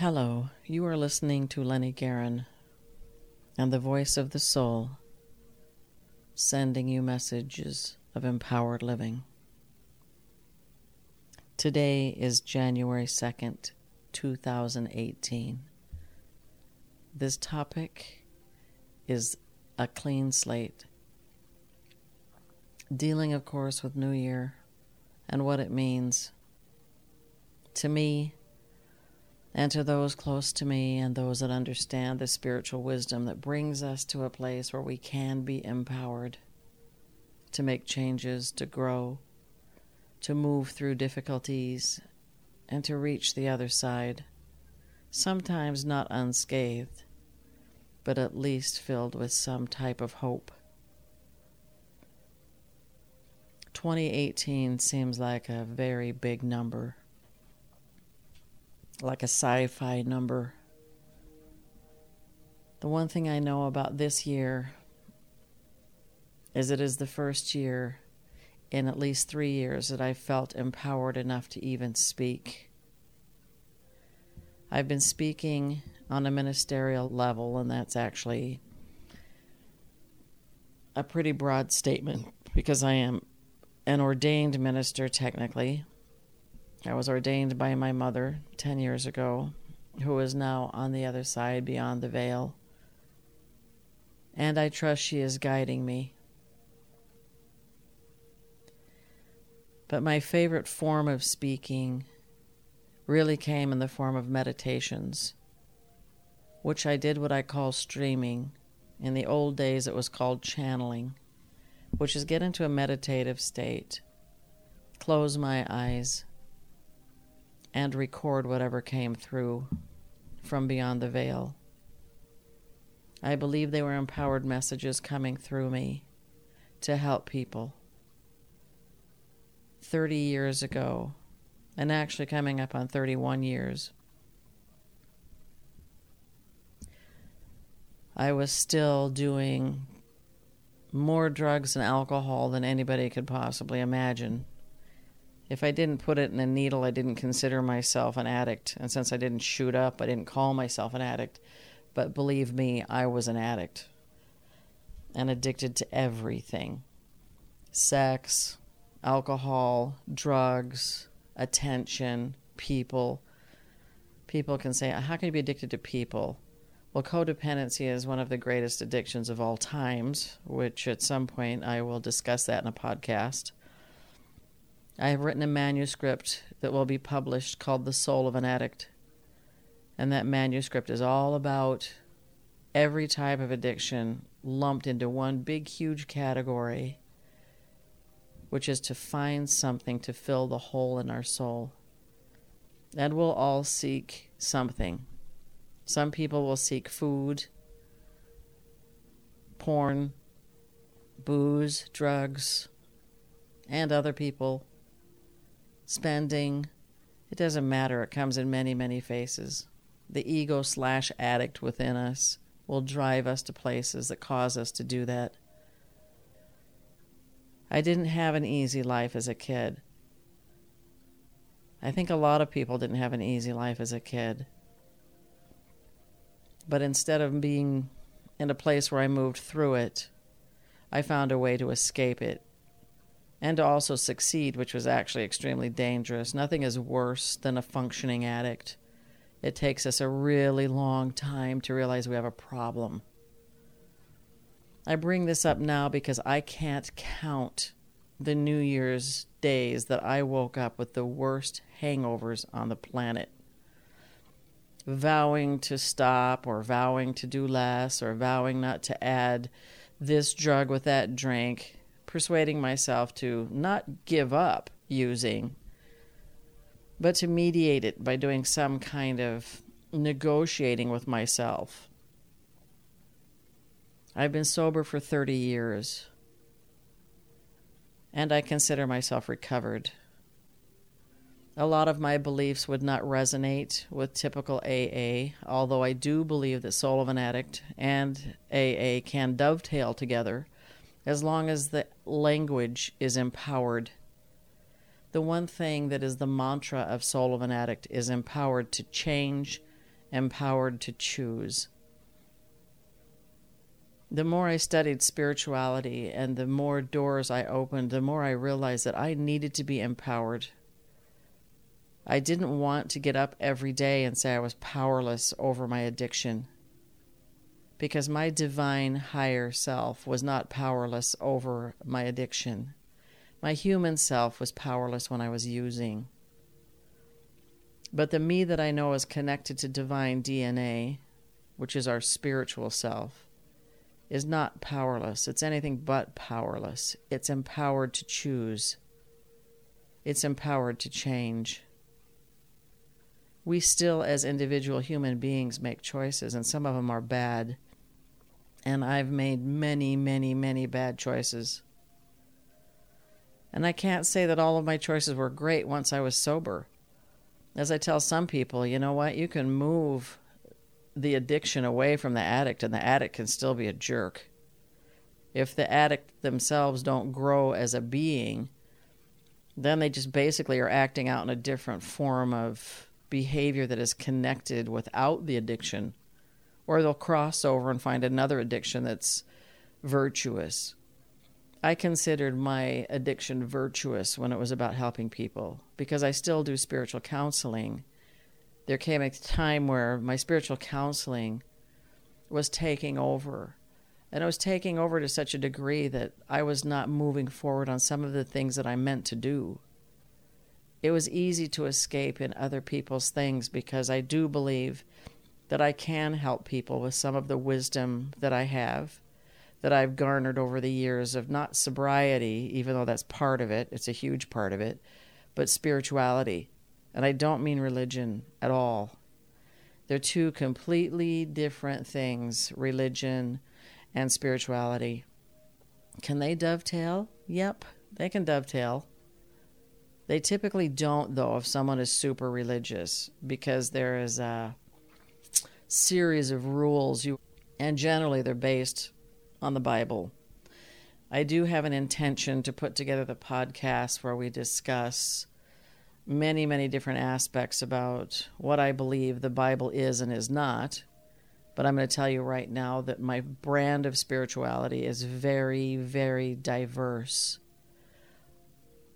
Hello, you are listening to Lenny Guerin and the voice of the soul sending you messages of empowered living. Today is January 2nd, 2018. This topic is a clean slate. Dealing, of course, with New Year and what it means. To me, and to those close to me and those that understand the spiritual wisdom that brings us to a place where we can be empowered to make changes, to grow, to move through difficulties, and to reach the other side, sometimes not unscathed, but at least filled with some type of hope. 2018 seems like a very big number like a sci fi number. The one thing I know about this year is it is the first year in at least three years that I felt empowered enough to even speak. I've been speaking on a ministerial level, and that's actually a pretty broad statement because I am an ordained minister technically. I was ordained by my mother 10 years ago, who is now on the other side beyond the veil. And I trust she is guiding me. But my favorite form of speaking really came in the form of meditations, which I did what I call streaming. In the old days, it was called channeling, which is get into a meditative state, close my eyes, and record whatever came through from beyond the veil. I believe they were empowered messages coming through me to help people. 30 years ago, and actually coming up on 31 years, I was still doing more drugs and alcohol than anybody could possibly imagine if I didn't put it in a needle, I didn't consider myself an addict. And since I didn't shoot up, I didn't call myself an addict. But believe me, I was an addict and addicted to everything sex, alcohol, drugs, attention, people. People can say, How can you be addicted to people? Well, codependency is one of the greatest addictions of all times, which at some point I will discuss that in a podcast. I have written a manuscript that will be published called The Soul of an Addict. And that manuscript is all about every type of addiction lumped into one big, huge category, which is to find something to fill the hole in our soul. And we'll all seek something. Some people will seek food, porn, booze, drugs, and other people spending. It doesn't matter. It comes in many, many faces. The ego slash addict within us will drive us to places that cause us to do that. I didn't have an easy life as a kid. I think a lot of people didn't have an easy life as a kid. But instead of being in a place where I moved through it, I found a way to escape it and to also succeed, which was actually extremely dangerous. Nothing is worse than a functioning addict. It takes us a really long time to realize we have a problem. I bring this up now because I can't count the New Year's days that I woke up with the worst hangovers on the planet. Vowing to stop, or vowing to do less, or vowing not to add this drug with that drink persuading myself to not give up using, but to mediate it by doing some kind of negotiating with myself. I've been sober for 30 years, and I consider myself recovered. A lot of my beliefs would not resonate with typical AA, although I do believe that Soul of an Addict and AA can dovetail together as long as the language is empowered. The one thing that is the mantra of Soul of an Addict is empowered to change, empowered to choose. The more I studied spirituality and the more doors I opened, the more I realized that I needed to be empowered. I didn't want to get up every day and say I was powerless over my addiction because my divine higher self was not powerless over my addiction. My human self was powerless when I was using. But the me that I know is connected to divine DNA, which is our spiritual self, is not powerless. It's anything but powerless. It's empowered to choose, it's empowered to change. We still, as individual human beings, make choices, and some of them are bad. And I've made many, many, many bad choices. And I can't say that all of my choices were great once I was sober. As I tell some people, you know what? You can move the addiction away from the addict, and the addict can still be a jerk. If the addict themselves don't grow as a being, then they just basically are acting out in a different form of behavior that is connected without the addiction. Or they'll cross over and find another addiction that's virtuous. I considered my addiction virtuous when it was about helping people because I still do spiritual counseling. There came a time where my spiritual counseling was taking over. And it was taking over to such a degree that I was not moving forward on some of the things that I meant to do. It was easy to escape in other people's things because I do believe that I can help people with some of the wisdom that I have that I've garnered over the years of not sobriety, even though that's part of it, it's a huge part of it, but spirituality. And I don't mean religion at all. They're two completely different things religion and spirituality. Can they dovetail? Yep, they can dovetail. They typically don't, though, if someone is super religious, because there is a series of rules you and generally they're based on the Bible. I do have an intention to put together the podcast where we discuss many, many different aspects about what I believe the Bible is and is not. But I'm going to tell you right now that my brand of spirituality is very, very diverse.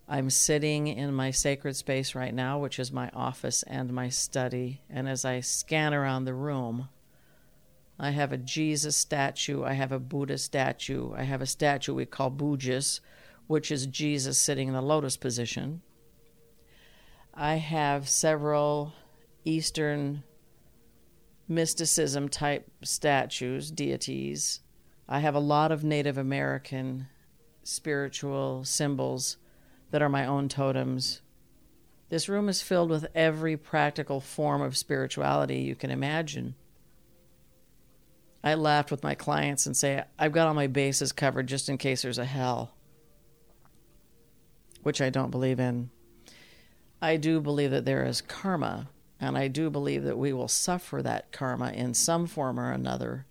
I'm sitting in my sacred space right now, which is my office and my study. And as I scan around the room, I have a Jesus statue. I have a Buddha statue. I have a statue we call Bujas, which is Jesus sitting in the lotus position. I have several Eastern mysticism type statues, deities. I have a lot of Native American spiritual symbols that are my own totems. This room is filled with every practical form of spirituality you can imagine. I laugh with my clients and say, I've got all my bases covered just in case there's a hell, which I don't believe in. I do believe that there is karma, and I do believe that we will suffer that karma in some form or another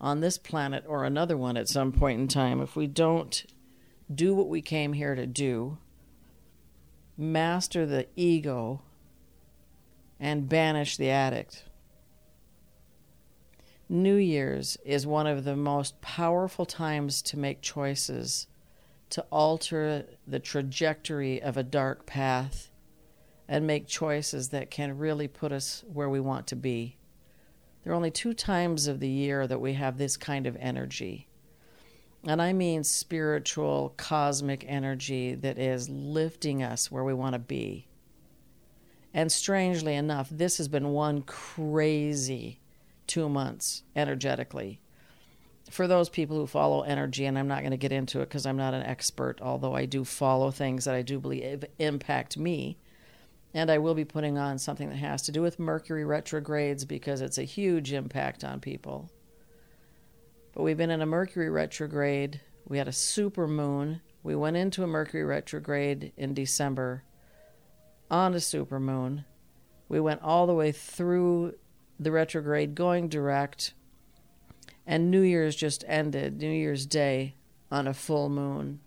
on this planet or another one at some point in time if we don't do what we came here to do, master the ego, and banish the addict. New Year's is one of the most powerful times to make choices to alter the trajectory of a dark path and make choices that can really put us where we want to be. There are only two times of the year that we have this kind of energy. And I mean spiritual, cosmic energy that is lifting us where we want to be. And strangely enough, this has been one crazy two months energetically. For those people who follow energy, and I'm not going to get into it because I'm not an expert, although I do follow things that I do believe impact me. And I will be putting on something that has to do with Mercury retrogrades because it's a huge impact on people. But we've been in a Mercury retrograde. We had a super moon. We went into a Mercury retrograde in December on a super moon. We went all the way through the retrograde going direct, and New Year's just ended, New Year's Day, on a full moon,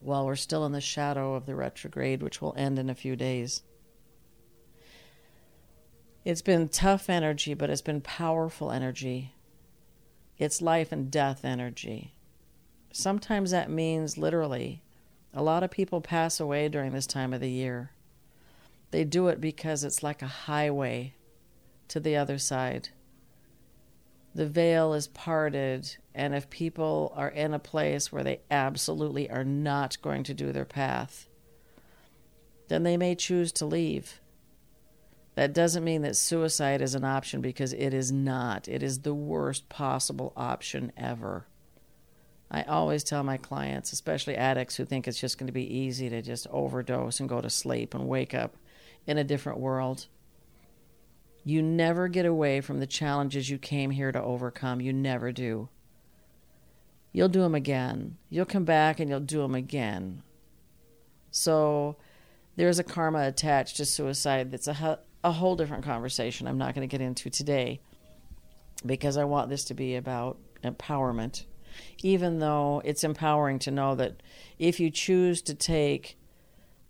while we're still in the shadow of the retrograde, which will end in a few days. It's been tough energy, but it's been powerful energy. It's life and death energy. Sometimes that means literally a lot of people pass away during this time of the year. They do it because it's like a highway to the other side. The veil is parted, and if people are in a place where they absolutely are not going to do their path, then they may choose to leave. That doesn't mean that suicide is an option because it is not. It is the worst possible option ever. I always tell my clients, especially addicts who think it's just going to be easy to just overdose and go to sleep and wake up in a different world. You never get away from the challenges you came here to overcome. You never do. You'll do them again. You'll come back and you'll do them again. So there's a karma attached to suicide that's a, a whole different conversation I'm not going to get into today because I want this to be about empowerment. Even though it's empowering to know that if you choose to take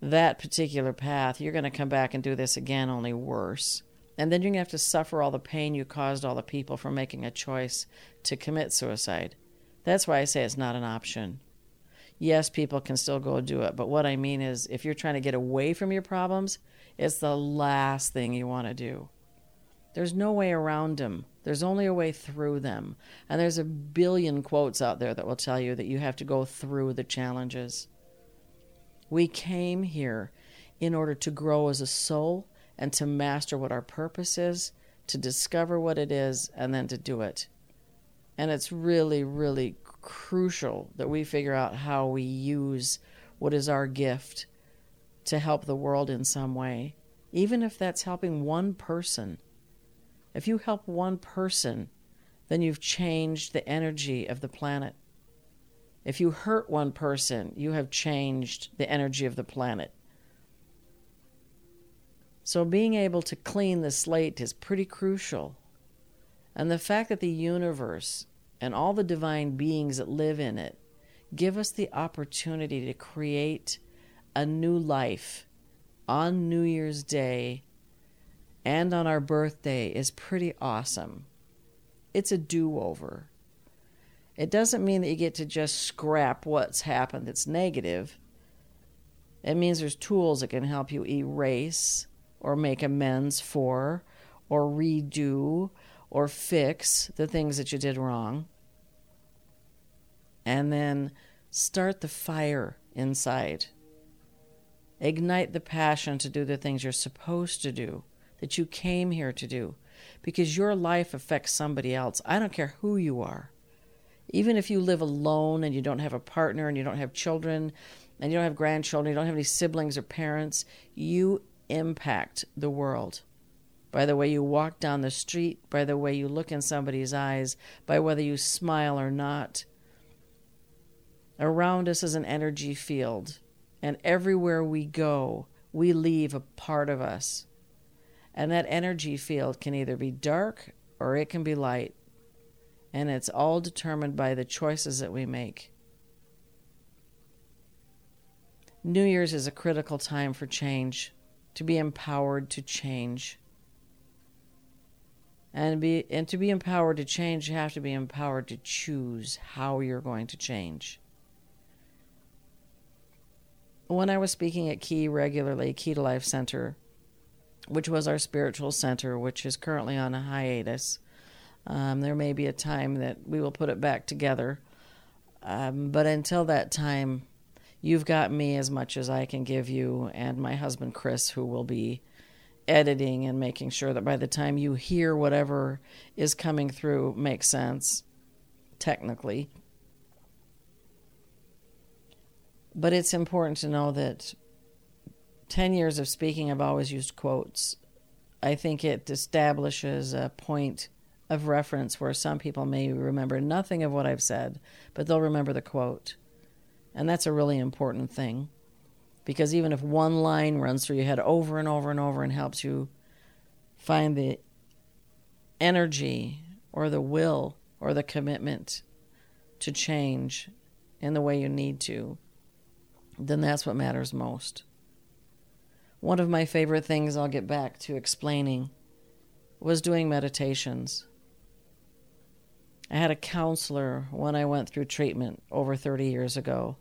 that particular path, you're going to come back and do this again, only worse. And then you're going to have to suffer all the pain you caused all the people for making a choice to commit suicide. That's why I say it's not an option. Yes, people can still go do it, but what I mean is if you're trying to get away from your problems, it's the last thing you want to do. There's no way around them. There's only a way through them. And there's a billion quotes out there that will tell you that you have to go through the challenges. We came here in order to grow as a soul and to master what our purpose is, to discover what it is, and then to do it. And it's really, really crucial that we figure out how we use what is our gift to help the world in some way, even if that's helping one person. If you help one person, then you've changed the energy of the planet. If you hurt one person, you have changed the energy of the planet. So, being able to clean the slate is pretty crucial. And the fact that the universe and all the divine beings that live in it give us the opportunity to create a new life on New Year's Day and on our birthday is pretty awesome. It's a do over. It doesn't mean that you get to just scrap what's happened that's negative. It means there's tools that can help you erase or make amends for or redo or fix the things that you did wrong. And then start the fire inside. Ignite the passion to do the things you're supposed to do, that you came here to do, because your life affects somebody else. I don't care who you are. Even if you live alone and you don't have a partner and you don't have children and you don't have grandchildren, you don't have any siblings or parents, you impact the world by the way you walk down the street, by the way you look in somebody's eyes, by whether you smile or not. Around us is an energy field, and everywhere we go, we leave a part of us. And that energy field can either be dark or it can be light and it's all determined by the choices that we make. New Year's is a critical time for change, to be empowered to change. And be and to be empowered to change, you have to be empowered to choose how you're going to change. When I was speaking at Key regularly, Key to Life Center, which was our spiritual center, which is currently on a hiatus, um, there may be a time that we will put it back together. Um, but until that time, you've got me as much as I can give you, and my husband Chris, who will be editing and making sure that by the time you hear whatever is coming through makes sense technically. But it's important to know that 10 years of speaking, I've always used quotes. I think it establishes a point of reference where some people may remember nothing of what I've said, but they'll remember the quote. And that's a really important thing because even if one line runs through your head over and over and over and helps you find the energy or the will or the commitment to change in the way you need to, then that's what matters most. One of my favorite things I'll get back to explaining was doing meditations. I had a counselor when I went through treatment over 30 years ago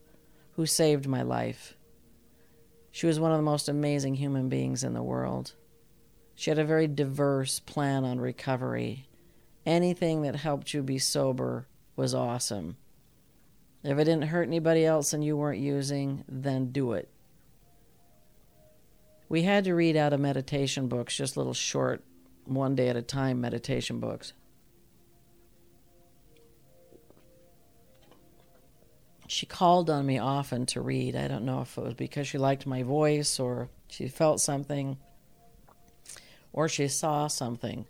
who saved my life. She was one of the most amazing human beings in the world. She had a very diverse plan on recovery. Anything that helped you be sober was awesome. If it didn't hurt anybody else and you weren't using, then do it. We had to read out of meditation books, just little short, one day at a time meditation books. She called on me often to read. I don't know if it was because she liked my voice or she felt something or she saw something.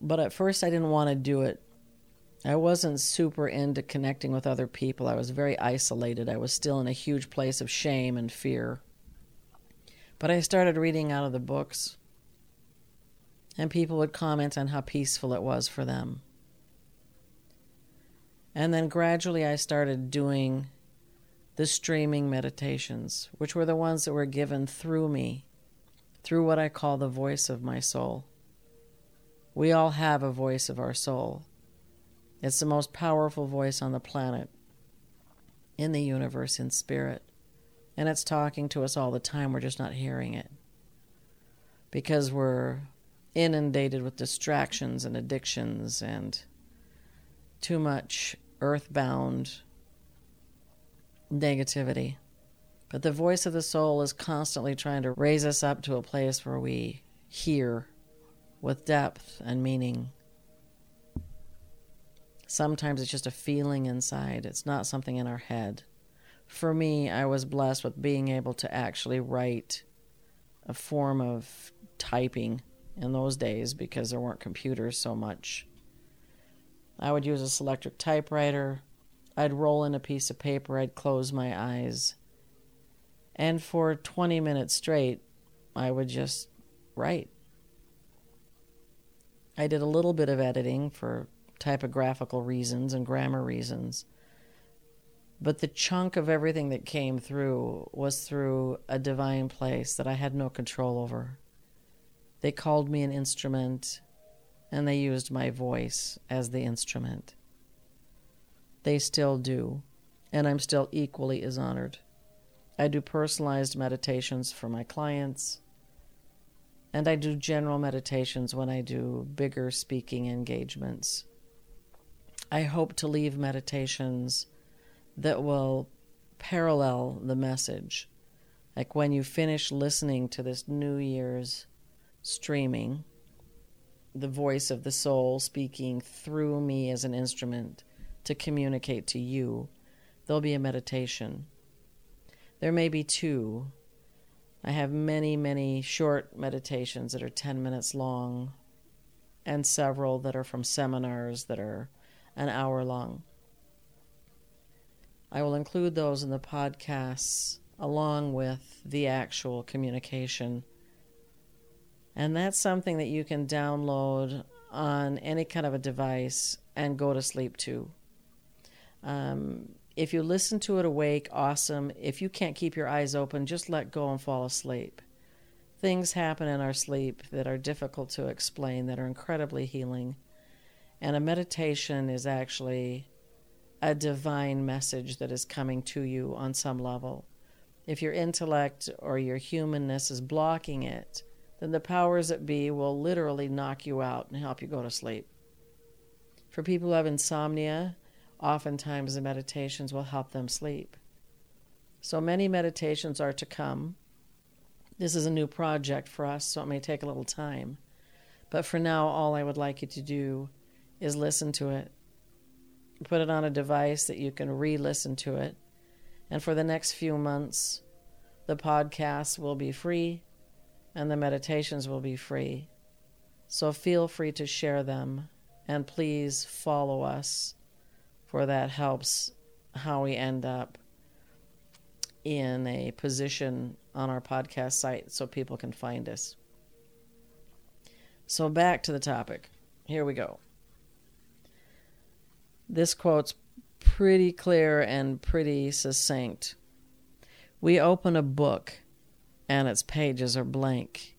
But at first, I didn't want to do it. I wasn't super into connecting with other people. I was very isolated. I was still in a huge place of shame and fear. But I started reading out of the books, and people would comment on how peaceful it was for them. And then gradually I started doing the streaming meditations, which were the ones that were given through me through what I call the voice of my soul. We all have a voice of our soul. It's the most powerful voice on the planet, in the universe, in spirit. And it's talking to us all the time. We're just not hearing it. Because we're inundated with distractions and addictions and too much earthbound negativity. But the voice of the soul is constantly trying to raise us up to a place where we hear with depth and meaning. Sometimes it's just a feeling inside, it's not something in our head. For me, I was blessed with being able to actually write a form of typing in those days because there weren't computers so much. I would use a selectric typewriter. I'd roll in a piece of paper, I'd close my eyes, and for 20 minutes straight, I would just write. I did a little bit of editing for typographical reasons and grammar reasons. But the chunk of everything that came through was through a divine place that I had no control over. They called me an instrument, and they used my voice as the instrument. They still do, and I'm still equally as honored. I do personalized meditations for my clients. And I do general meditations when I do bigger speaking engagements. I hope to leave meditations that will parallel the message. Like when you finish listening to this New Year's streaming, the voice of the soul speaking through me as an instrument to communicate to you, there'll be a meditation there may be two. I have many, many short meditations that are 10 minutes long, and several that are from seminars that are an hour long. I will include those in the podcasts along with the actual communication. And that's something that you can download on any kind of a device and go to sleep to. Um, if you listen to it awake, awesome. If you can't keep your eyes open, just let go and fall asleep. Things happen in our sleep that are difficult to explain, that are incredibly healing. And a meditation is actually a divine message that is coming to you on some level. If your intellect or your humanness is blocking it, then the powers that be will literally knock you out and help you go to sleep. For people who have insomnia, Oftentimes, the meditations will help them sleep. So many meditations are to come. This is a new project for us, so it may take a little time. But for now, all I would like you to do is listen to it. Put it on a device that you can re listen to it. And for the next few months, the podcasts will be free and the meditations will be free. So feel free to share them and please follow us for that helps how we end up in a position on our podcast site so people can find us. So, back to the topic. Here we go. This quote's pretty clear and pretty succinct. We open a book and its pages are blank.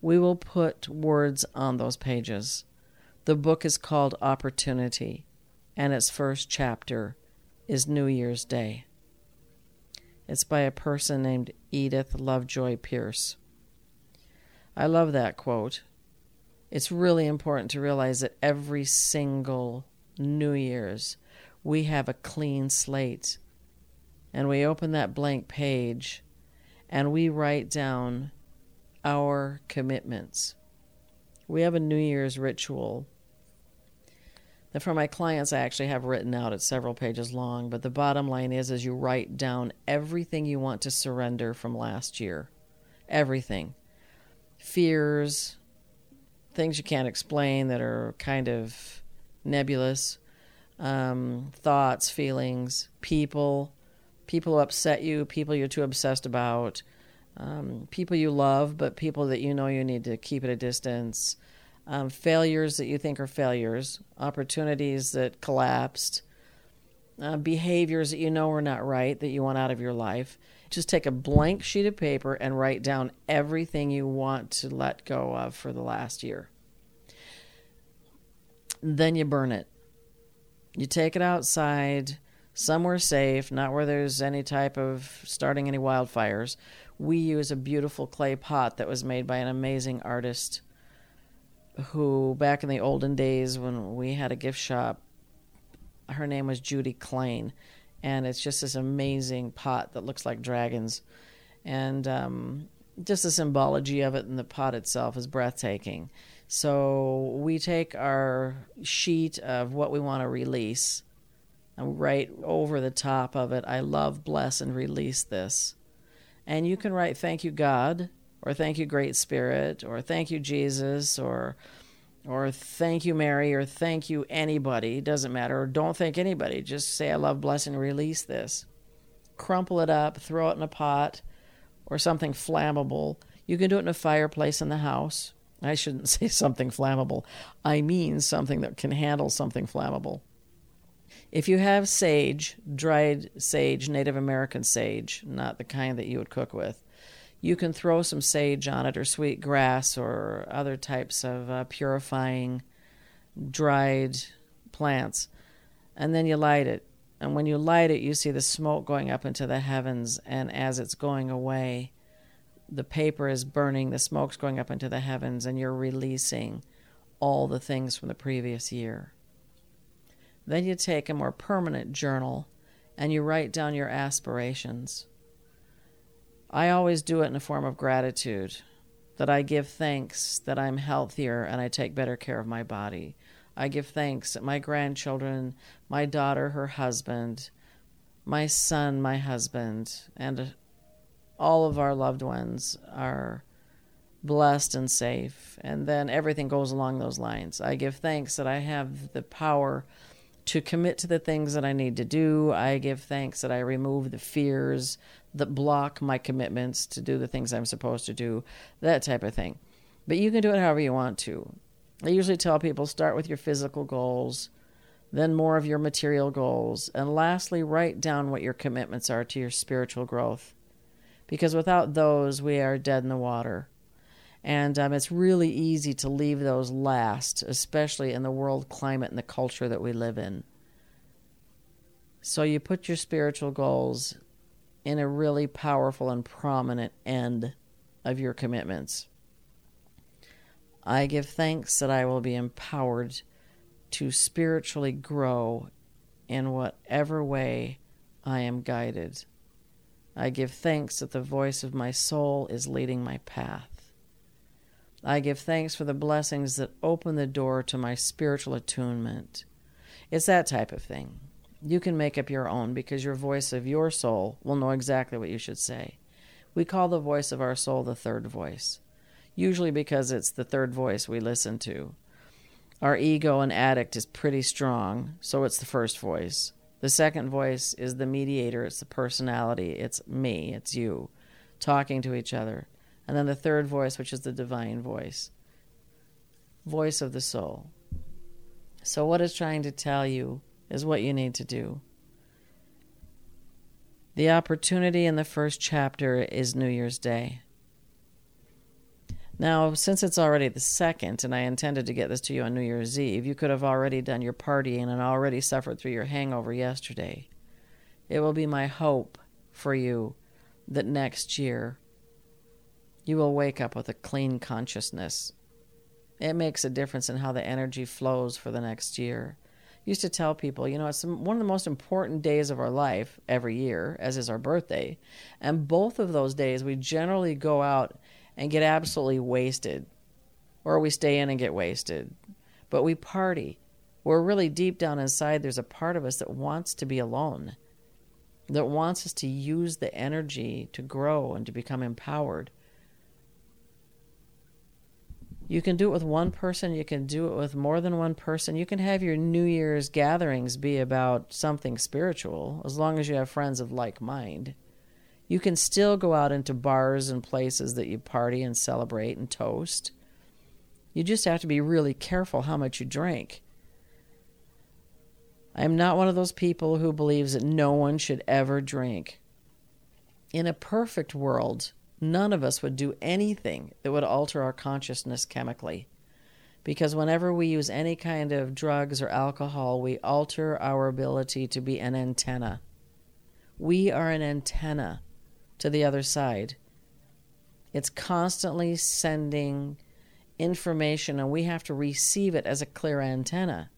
we will put words on those pages. The book is called Opportunity, and its first chapter is New Year's Day. It's by a person named Edith Lovejoy Pierce. I love that quote. It's really important to realize that every single New Year's we have a clean slate and we open that blank page and we write down our commitments. We have a New Year's ritual that for my clients I actually have written out. It's several pages long, but the bottom line is is you write down everything you want to surrender from last year. Everything. Fears, things you can't explain that are kind of nebulous, um, thoughts, feelings, people, people who upset you, people you're too obsessed about, um, people you love, but people that you know you need to keep at a distance, um, failures that you think are failures, opportunities that collapsed, uh, behaviors that you know are not right that you want out of your life. Just take a blank sheet of paper and write down everything you want to let go of for the last year. Then you burn it. You take it outside somewhere safe, not where there's any type of starting any wildfires. We use a beautiful clay pot that was made by an amazing artist who, back in the olden days when we had a gift shop, her name was Judy Klein. And it's just this amazing pot that looks like dragons. And um, just the symbology of it and the pot itself is breathtaking. So we take our sheet of what we want to release and write over the top of it, I love, bless, and release this. And you can write, Thank you, God, or Thank you, Great Spirit, or Thank you, Jesus, or or thank you, Mary, or thank you, anybody. Doesn't matter. Or don't thank anybody. Just say, I love, bless, and release this. Crumple it up, throw it in a pot or something flammable. You can do it in a fireplace in the house. I shouldn't say something flammable. I mean something that can handle something flammable. If you have sage, dried sage, Native American sage, not the kind that you would cook with, you can throw some sage on it or sweet grass or other types of uh, purifying dried plants. And then you light it. And when you light it, you see the smoke going up into the heavens. And as it's going away, the paper is burning, the smoke's going up into the heavens, and you're releasing all the things from the previous year. Then you take a more permanent journal and you write down your aspirations. I always do it in a form of gratitude that I give thanks that I'm healthier and I take better care of my body. I give thanks that my grandchildren, my daughter, her husband, my son, my husband, and all of our loved ones are blessed and safe. And then everything goes along those lines. I give thanks that I have the power to commit to the things that I need to do. I give thanks that I remove the fears that block my commitments to do the things I'm supposed to do, that type of thing. But you can do it however you want to. I usually tell people start with your physical goals, then more of your material goals, and lastly, write down what your commitments are to your spiritual growth. Because without those, we are dead in the water. And um, it's really easy to leave those last, especially in the world climate and the culture that we live in. So you put your spiritual goals in a really powerful and prominent end of your commitments. I give thanks that I will be empowered to spiritually grow in whatever way I am guided. I give thanks that the voice of my soul is leading my path. I give thanks for the blessings that open the door to my spiritual attunement. It's that type of thing. You can make up your own because your voice of your soul will know exactly what you should say. We call the voice of our soul the third voice, usually because it's the third voice we listen to. Our ego and addict is pretty strong, so it's the first voice. The second voice is the mediator, it's the personality, it's me, it's you, talking to each other. And then the third voice, which is the divine voice, voice of the soul. So, what it's trying to tell you is what you need to do. The opportunity in the first chapter is New Year's Day. Now, since it's already the second, and I intended to get this to you on New Year's Eve, you could have already done your partying and already suffered through your hangover yesterday. It will be my hope for you that next year you will wake up with a clean consciousness. It makes a difference in how the energy flows for the next year. I used to tell people, you know, it's one of the most important days of our life every year, as is our birthday. And both of those days, we generally go out and get absolutely wasted, or we stay in and get wasted. But we party. We're really deep down inside, there's a part of us that wants to be alone, that wants us to use the energy to grow and to become empowered. You can do it with one person, you can do it with more than one person. You can have your New Year's gatherings be about something spiritual as long as you have friends of like mind. You can still go out into bars and places that you party and celebrate and toast. You just have to be really careful how much you drink. I am not one of those people who believes that no one should ever drink. In a perfect world, none of us would do anything that would alter our consciousness chemically. Because whenever we use any kind of drugs or alcohol, we alter our ability to be an antenna. We are an antenna to the other side. It's constantly sending information, and we have to receive it as a clear antenna.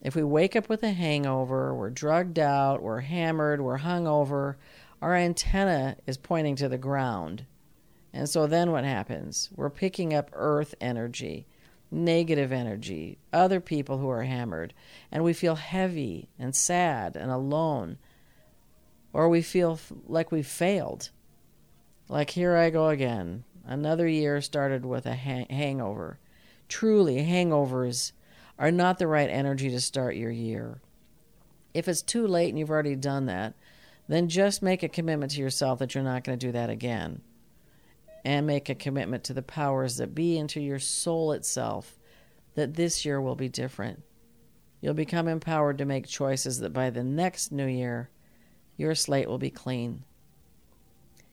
If we wake up with a hangover, we're drugged out, we're hammered, we're hungover, our antenna is pointing to the ground. And so then what happens? We're picking up earth energy, negative energy, other people who are hammered, and we feel heavy and sad and alone or we feel like we've failed. Like, here I go again. Another year started with a hang- hangover. Truly, hangovers are not the right energy to start your year. If it's too late and you've already done that, then just make a commitment to yourself that you're not going to do that again. And make a commitment to the powers that be and to your soul itself that this year will be different. You'll become empowered to make choices that by the next new year, your slate will be clean.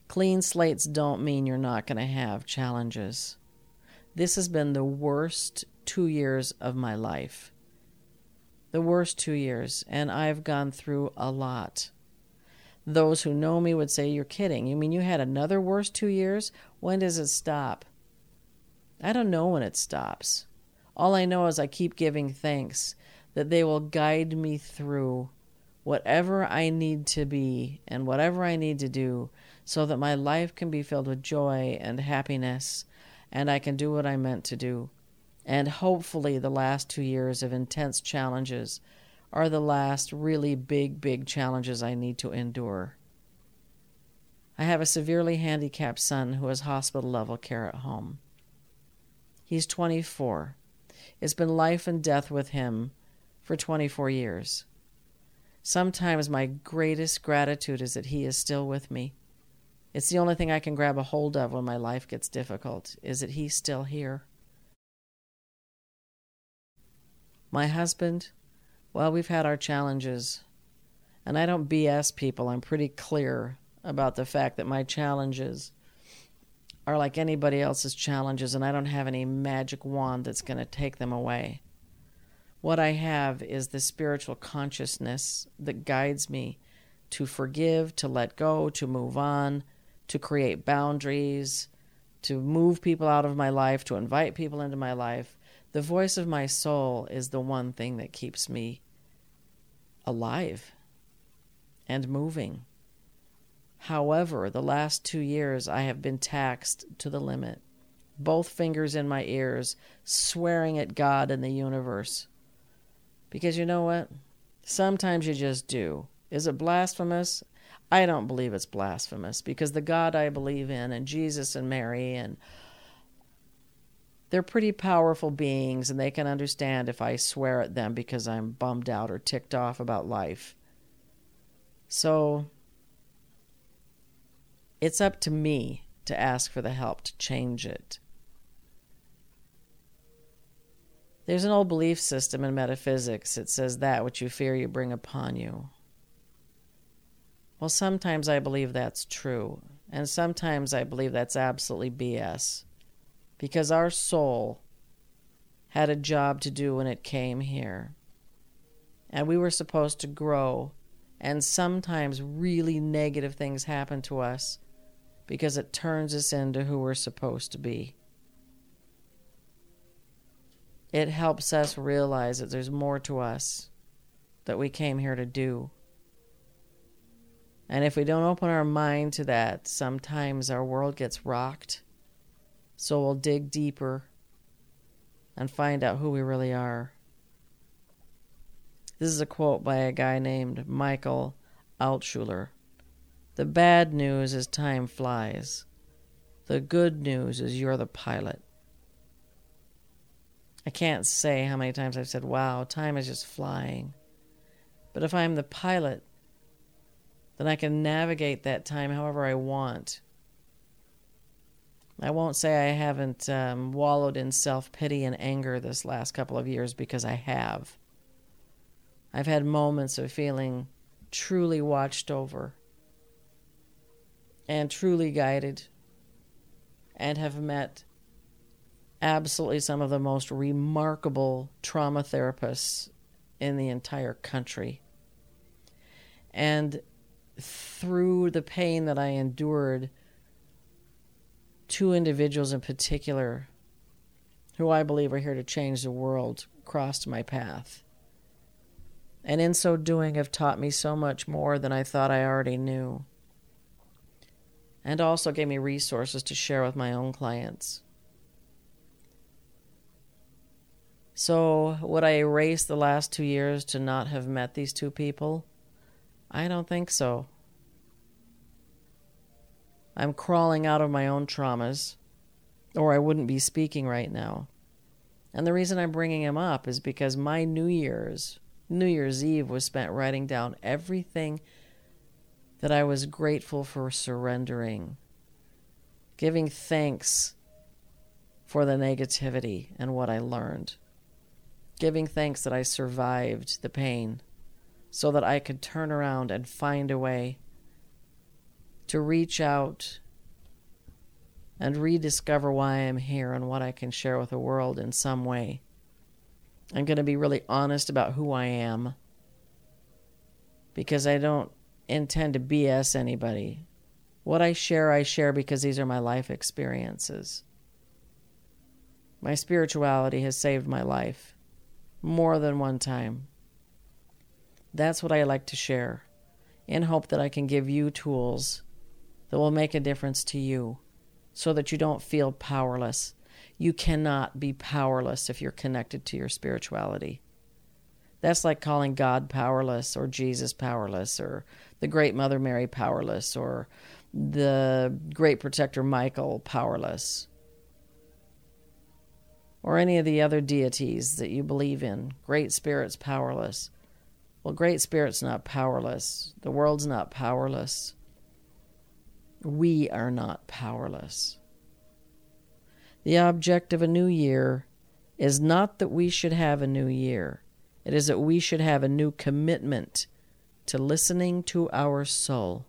Clean slates don't mean you're not going to have challenges. This has been the worst two years of my life. The worst two years, and I've gone through a lot. Those who know me would say, You're kidding. You mean you had another worst two years? When does it stop? I don't know when it stops. All I know is I keep giving thanks that they will guide me through whatever I need to be and whatever I need to do so that my life can be filled with joy and happiness and I can do what I meant to do. And hopefully, the last two years of intense challenges are the last really big, big challenges I need to endure. I have a severely handicapped son who has hospital level care at home. He's 24. It's been life and death with him for 24 years. Sometimes my greatest gratitude is that He is still with me. It's the only thing I can grab a hold of when my life gets difficult, is that He's still here. My husband, well, we've had our challenges. And I don't BS people. I'm pretty clear about the fact that my challenges are like anybody else's challenges, and I don't have any magic wand that's going to take them away. What I have is the spiritual consciousness that guides me to forgive, to let go, to move on, to create boundaries, to move people out of my life, to invite people into my life. The voice of my soul is the one thing that keeps me alive and moving. However, the last two years I have been taxed to the limit, both fingers in my ears, swearing at God and the universe because you know what? Sometimes you just do. Is it blasphemous? I don't believe it's blasphemous because the God I believe in and Jesus and Mary and they're pretty powerful beings and they can understand if I swear at them because I'm bummed out or ticked off about life. So it's up to me to ask for the help to change it. There's an old belief system in metaphysics that says that which you fear you bring upon you. Well, sometimes I believe that's true, and sometimes I believe that's absolutely BS. Because our soul had a job to do when it came here. And we were supposed to grow. And sometimes really negative things happen to us because it turns us into who we're supposed to be. It helps us realize that there's more to us that we came here to do. And if we don't open our mind to that, sometimes our world gets rocked. So we'll dig deeper and find out who we really are. This is a quote by a guy named Michael Altshuler. The bad news is time flies. The good news is you're the pilot. I can't say how many times I've said, wow, time is just flying. But if I'm the pilot, then I can navigate that time however I want. I won't say I haven't um, wallowed in self pity and anger this last couple of years because I have. I've had moments of feeling truly watched over and truly guided and have met absolutely some of the most remarkable trauma therapists in the entire country. And through the pain that I endured, two individuals in particular, who I believe are here to change the world, crossed my path. And in so doing, have taught me so much more than I thought I already knew. And also gave me resources to share with my own clients. So, would I erase the last two years to not have met these two people? I don't think so. I'm crawling out of my own traumas, or I wouldn't be speaking right now. And the reason I'm bringing him up is because my New Year's, New Year's Eve, was spent writing down everything that I was grateful for surrendering, giving thanks for the negativity and what I learned giving thanks that I survived the pain so that I could turn around and find a way to reach out and rediscover why I'm here and what I can share with the world in some way. I'm going to be really honest about who I am because I don't intend to BS anybody. What I share, I share because these are my life experiences. My spirituality has saved my life more than one time. That's what I like to share in hope that I can give you tools that will make a difference to you so that you don't feel powerless. You cannot be powerless if you're connected to your spirituality. That's like calling God powerless or Jesus powerless or the great Mother Mary powerless or the great protector Michael powerless or any of the other deities that you believe in. Great Spirit's powerless. Well, Great Spirit's not powerless. The world's not powerless. We are not powerless. The object of a new year is not that we should have a new year, it is that we should have a new commitment to listening to our soul.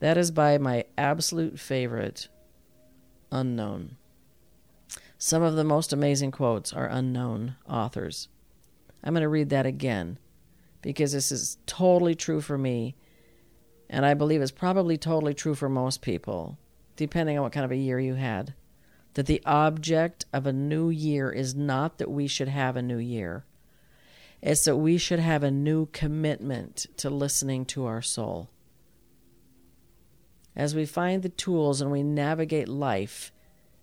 That is by my absolute favorite, Unknown. Some of the most amazing quotes are unknown authors. I'm going to read that again because this is totally true for me, and I believe it's probably totally true for most people, depending on what kind of a year you had. That the object of a new year is not that we should have a new year, it's that we should have a new commitment to listening to our soul. As we find the tools and we navigate life,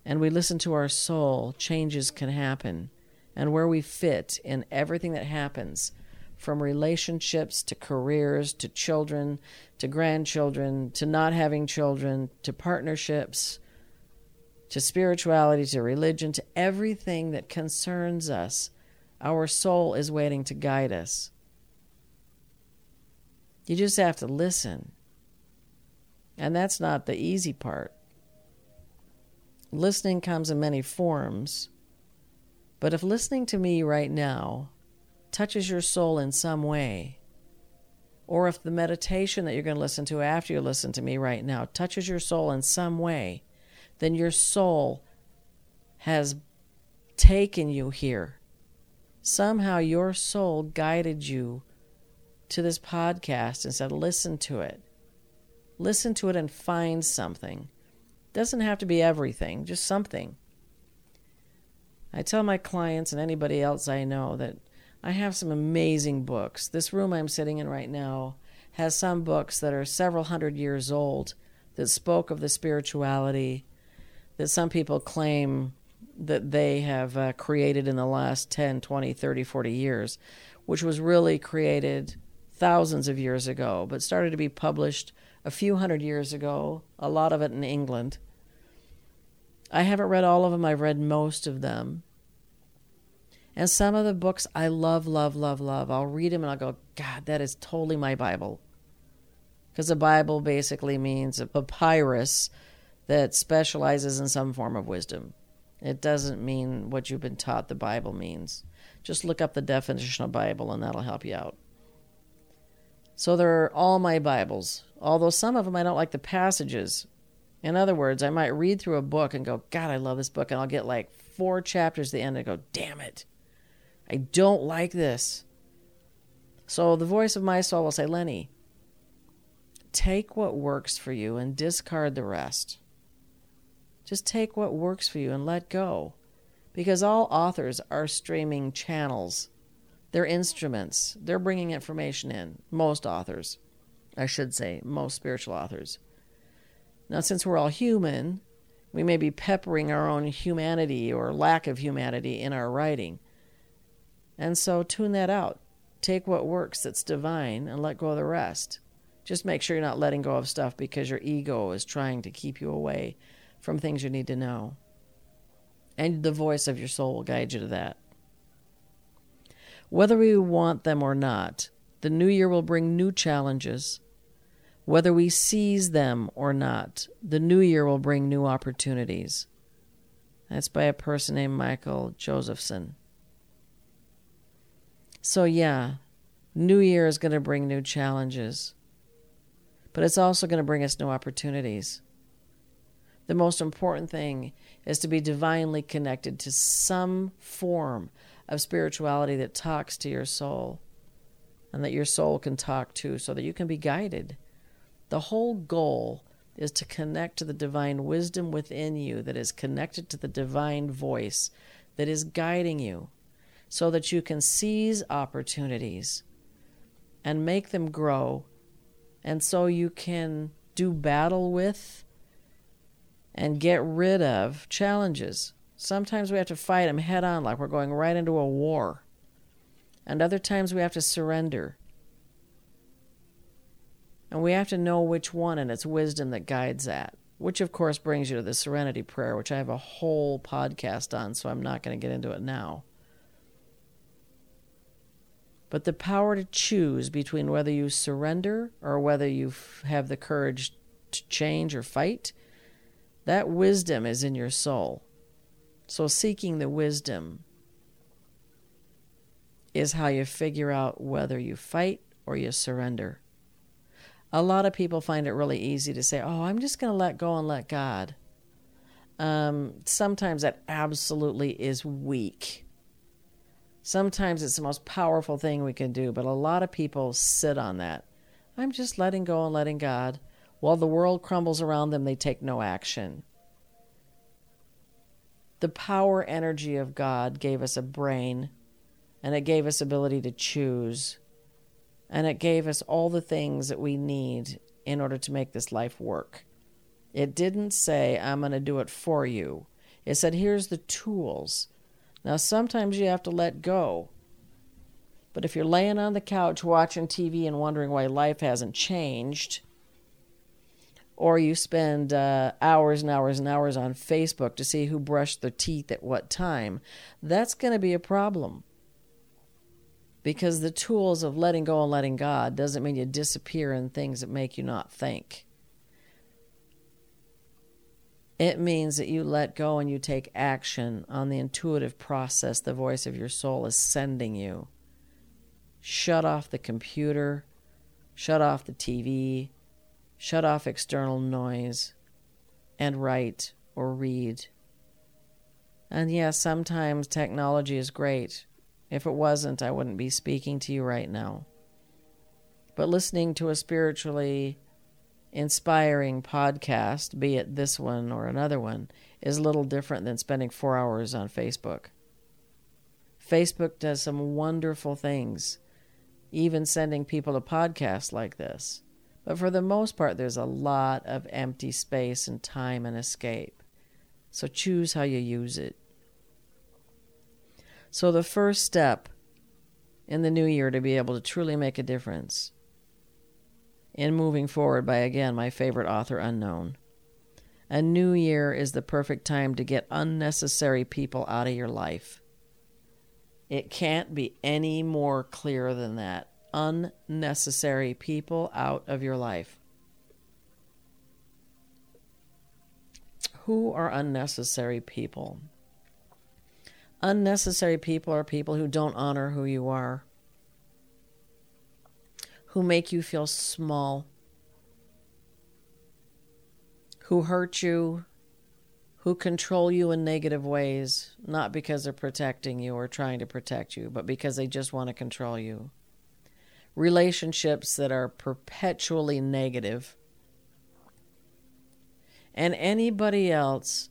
and we listen to our soul, changes can happen. And where we fit in everything that happens, from relationships to careers to children to grandchildren to not having children to partnerships to spirituality to religion to everything that concerns us, our soul is waiting to guide us. You just have to listen. And that's not the easy part listening comes in many forms. But if listening to me right now touches your soul in some way, or if the meditation that you're going to listen to after you listen to me right now touches your soul in some way, then your soul has taken you here. Somehow your soul guided you to this podcast and said, listen to it. Listen to it and find something. Doesn't have to be everything, just something. I tell my clients and anybody else I know that I have some amazing books. This room I'm sitting in right now has some books that are several hundred years old that spoke of the spirituality that some people claim that they have uh, created in the last 10, 20, 30, 40 years, which was really created thousands of years ago, but started to be published a few hundred years ago, a lot of it in England. I haven't read all of them, I've read most of them. And some of the books I love, love, love, love. I'll read them and I'll go, God, that is totally my Bible. Because the Bible basically means a papyrus that specializes in some form of wisdom. It doesn't mean what you've been taught the Bible means. Just look up the definition of Bible and that'll help you out. So they're all my Bibles, although some of them I don't like the passages. In other words, I might read through a book and go, God, I love this book, and I'll get like four chapters at the end and go, damn it. I don't like this. So the voice of my soul will say, Lenny, take what works for you and discard the rest. Just take what works for you and let go. Because all authors are streaming channels. They're instruments. They're bringing information in. Most authors, I should say, most spiritual authors. Now, since we're all human, we may be peppering our own humanity or lack of humanity in our writing. And so tune that out. Take what works that's divine and let go of the rest. Just make sure you're not letting go of stuff because your ego is trying to keep you away from things you need to know. And the voice of your soul will guide you to that. Whether we want them or not, the new year will bring new challenges. Whether we seize them or not, the new year will bring new opportunities. That's by a person named Michael Josephson. So, yeah, New Year is going to bring new challenges, but it's also going to bring us new opportunities. The most important thing is to be divinely connected to some form of spirituality that talks to your soul and that your soul can talk to so that you can be guided. The whole goal is to connect to the divine wisdom within you that is connected to the divine voice that is guiding you so that you can seize opportunities and make them grow, and so you can do battle with and get rid of challenges. Sometimes we have to fight them head on, like we're going right into a war, and other times we have to surrender. And we have to know which one, and it's wisdom that guides that, which of course brings you to the serenity prayer, which I have a whole podcast on, so I'm not going to get into it now. But the power to choose between whether you surrender or whether you f- have the courage to change or fight, that wisdom is in your soul. So, seeking the wisdom is how you figure out whether you fight or you surrender. A lot of people find it really easy to say, Oh, I'm just going to let go and let God. Um, sometimes that absolutely is weak. Sometimes it's the most powerful thing we can do, but a lot of people sit on that. I'm just letting go and letting God. While the world crumbles around them, they take no action. The power energy of God gave us a brain, and it gave us ability to choose, and it gave us all the things that we need in order to make this life work. It didn't say, I'm going to do it for you. It said, here's the tools now, sometimes you have to let go. But if you're laying on the couch watching TV and wondering why life hasn't changed, or you spend uh, hours and hours and hours on Facebook to see who brushed their teeth at what time, that's going to be a problem. Because the tools of letting go and letting God doesn't mean you disappear in things that make you not think. It means that you let go and you take action on the intuitive process the voice of your soul is sending you. Shut off the computer, shut off the TV, shut off external noise, and write or read. And yes, yeah, sometimes technology is great. If it wasn't, I wouldn't be speaking to you right now. But listening to a spiritually inspiring podcast, be it this one or another one, is a little different than spending four hours on Facebook. Facebook does some wonderful things, even sending people to podcasts like this. But for the most part, there's a lot of empty space and time and escape. So choose how you use it. So, the first step in the new year to be able to truly make a difference in moving forward by again my favorite author unknown. A new year is the perfect time to get unnecessary people out of your life. It can't be any more clear than that. Unnecessary people out of your life. Who are unnecessary people? Unnecessary people are people who don't honor who you are who make you feel small, who hurt you, who control you in negative ways, not because they're protecting you or trying to protect you, but because they just want to control you. Relationships that are perpetually negative. And anybody else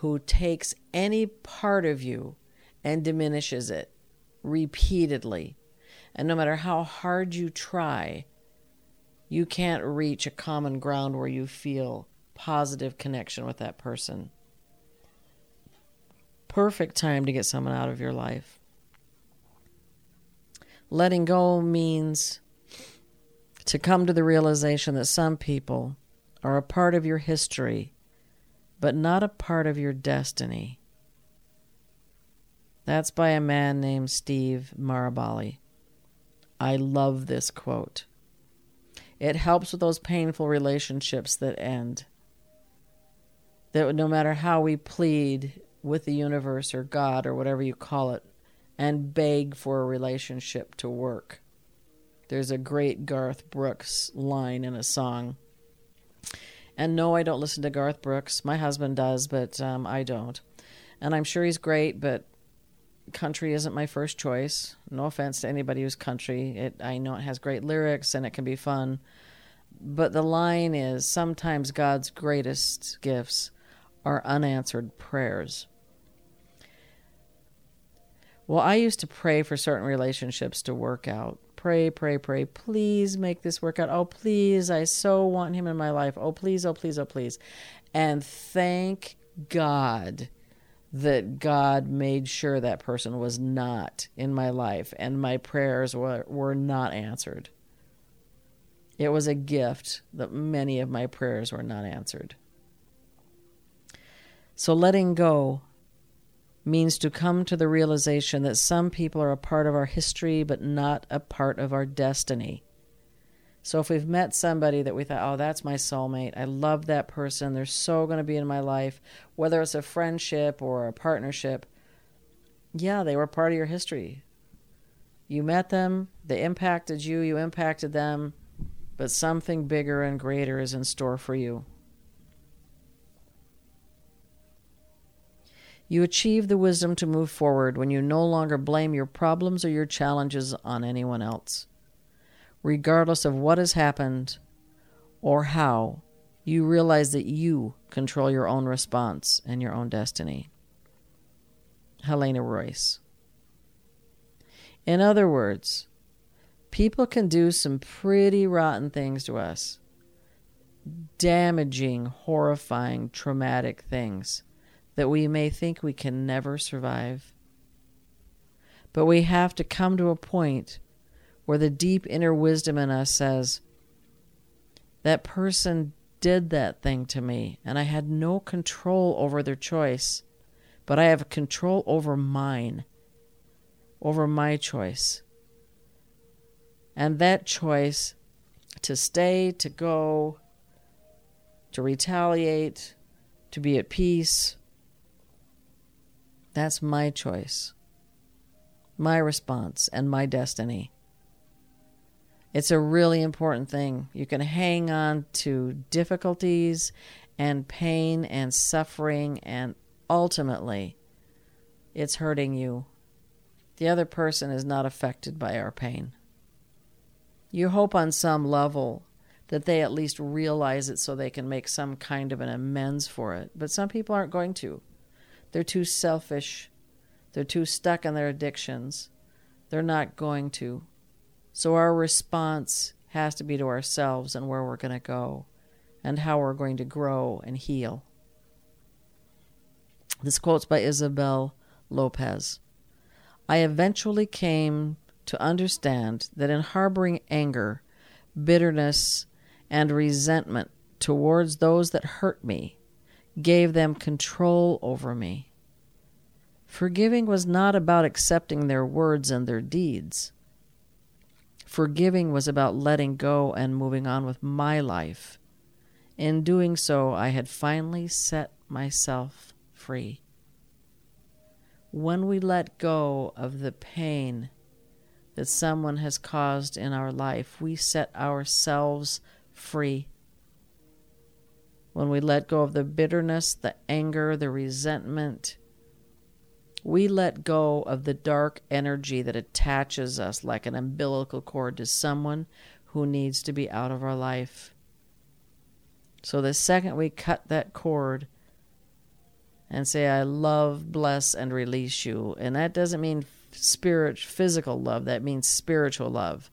who takes any part of you and diminishes it repeatedly and no matter how hard you try, you can't reach a common ground where you feel positive connection with that person. Perfect time to get someone out of your life. Letting go means to come to the realization that some people are a part of your history, but not a part of your destiny. That's by a man named Steve Maraboli. I love this quote. It helps with those painful relationships that end. That no matter how we plead with the universe or God or whatever you call it and beg for a relationship to work. There's a great Garth Brooks line in a song. And no, I don't listen to Garth Brooks. My husband does, but um, I don't. And I'm sure he's great, but country isn't my first choice. No offense to anybody who's country. It I know it has great lyrics and it can be fun. But the line is sometimes God's greatest gifts are unanswered prayers. Well, I used to pray for certain relationships to work out. Pray, pray, pray. Please make this work out. Oh, please. I so want him in my life. Oh, please, oh, please, oh, please. And thank God that God made sure that person was not in my life and my prayers were, were not answered. It was a gift that many of my prayers were not answered. So letting go means to come to the realization that some people are a part of our history but not a part of our destiny. So if we've met somebody that we thought, oh, that's my soulmate, I love that person, they're so going to be in my life, whether it's a friendship or a partnership, yeah, they were part of your history. You met them, they impacted you, you impacted them, but something bigger and greater is in store for you. You achieve the wisdom to move forward when you no longer blame your problems or your challenges on anyone else regardless of what has happened or how, you realize that you control your own response and your own destiny. Helena Royce. In other words, people can do some pretty rotten things to us damaging, horrifying, traumatic things that we may think we can never survive. But we have to come to a point where the deep inner wisdom in us says, that person did that thing to me, and I had no control over their choice, but I have control over mine, over my choice. And that choice to stay, to go, to retaliate, to be at peace, that's my choice, my response, and my destiny. It's a really important thing. You can hang on to difficulties and pain and suffering and ultimately it's hurting you. The other person is not affected by our pain. You hope on some level that they at least realize it so they can make some kind of an amends for it. But some people aren't going to. They're too selfish. They're too stuck in their addictions. They're not going to. So our response has to be to ourselves and where we're going to go and how we're going to grow and heal. This quote's by Isabel Lopez. I eventually came to understand that in harboring anger, bitterness, and resentment towards those that hurt me gave them control over me. Forgiving was not about accepting their words and their deeds. Forgiving was about letting go and moving on with my life. In doing so, I had finally set myself free. When we let go of the pain that someone has caused in our life, we set ourselves free. When we let go of the bitterness, the anger, the resentment, we let go of the dark energy that attaches us like an umbilical cord to someone who needs to be out of our life. So the second we cut that cord and say, I love, bless, and release you, and that doesn't mean spirit, physical love, that means spiritual love.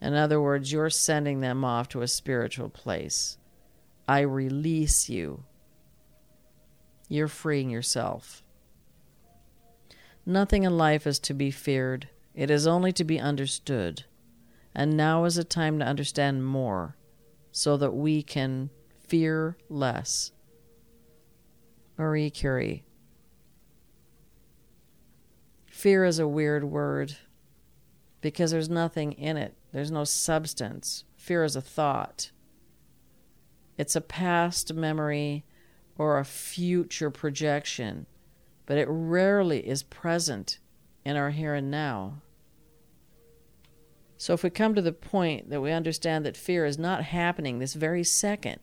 In other words, you're sending them off to a spiritual place. I release you. You're freeing yourself. Nothing in life is to be feared, it is only to be understood. And now is a time to understand more so that we can fear less. Marie Curie. Fear is a weird word because there's nothing in it, there's no substance. Fear is a thought, it's a past memory or a future projection, but it rarely is present in our here and now. So, if we come to the point that we understand that fear is not happening this very second,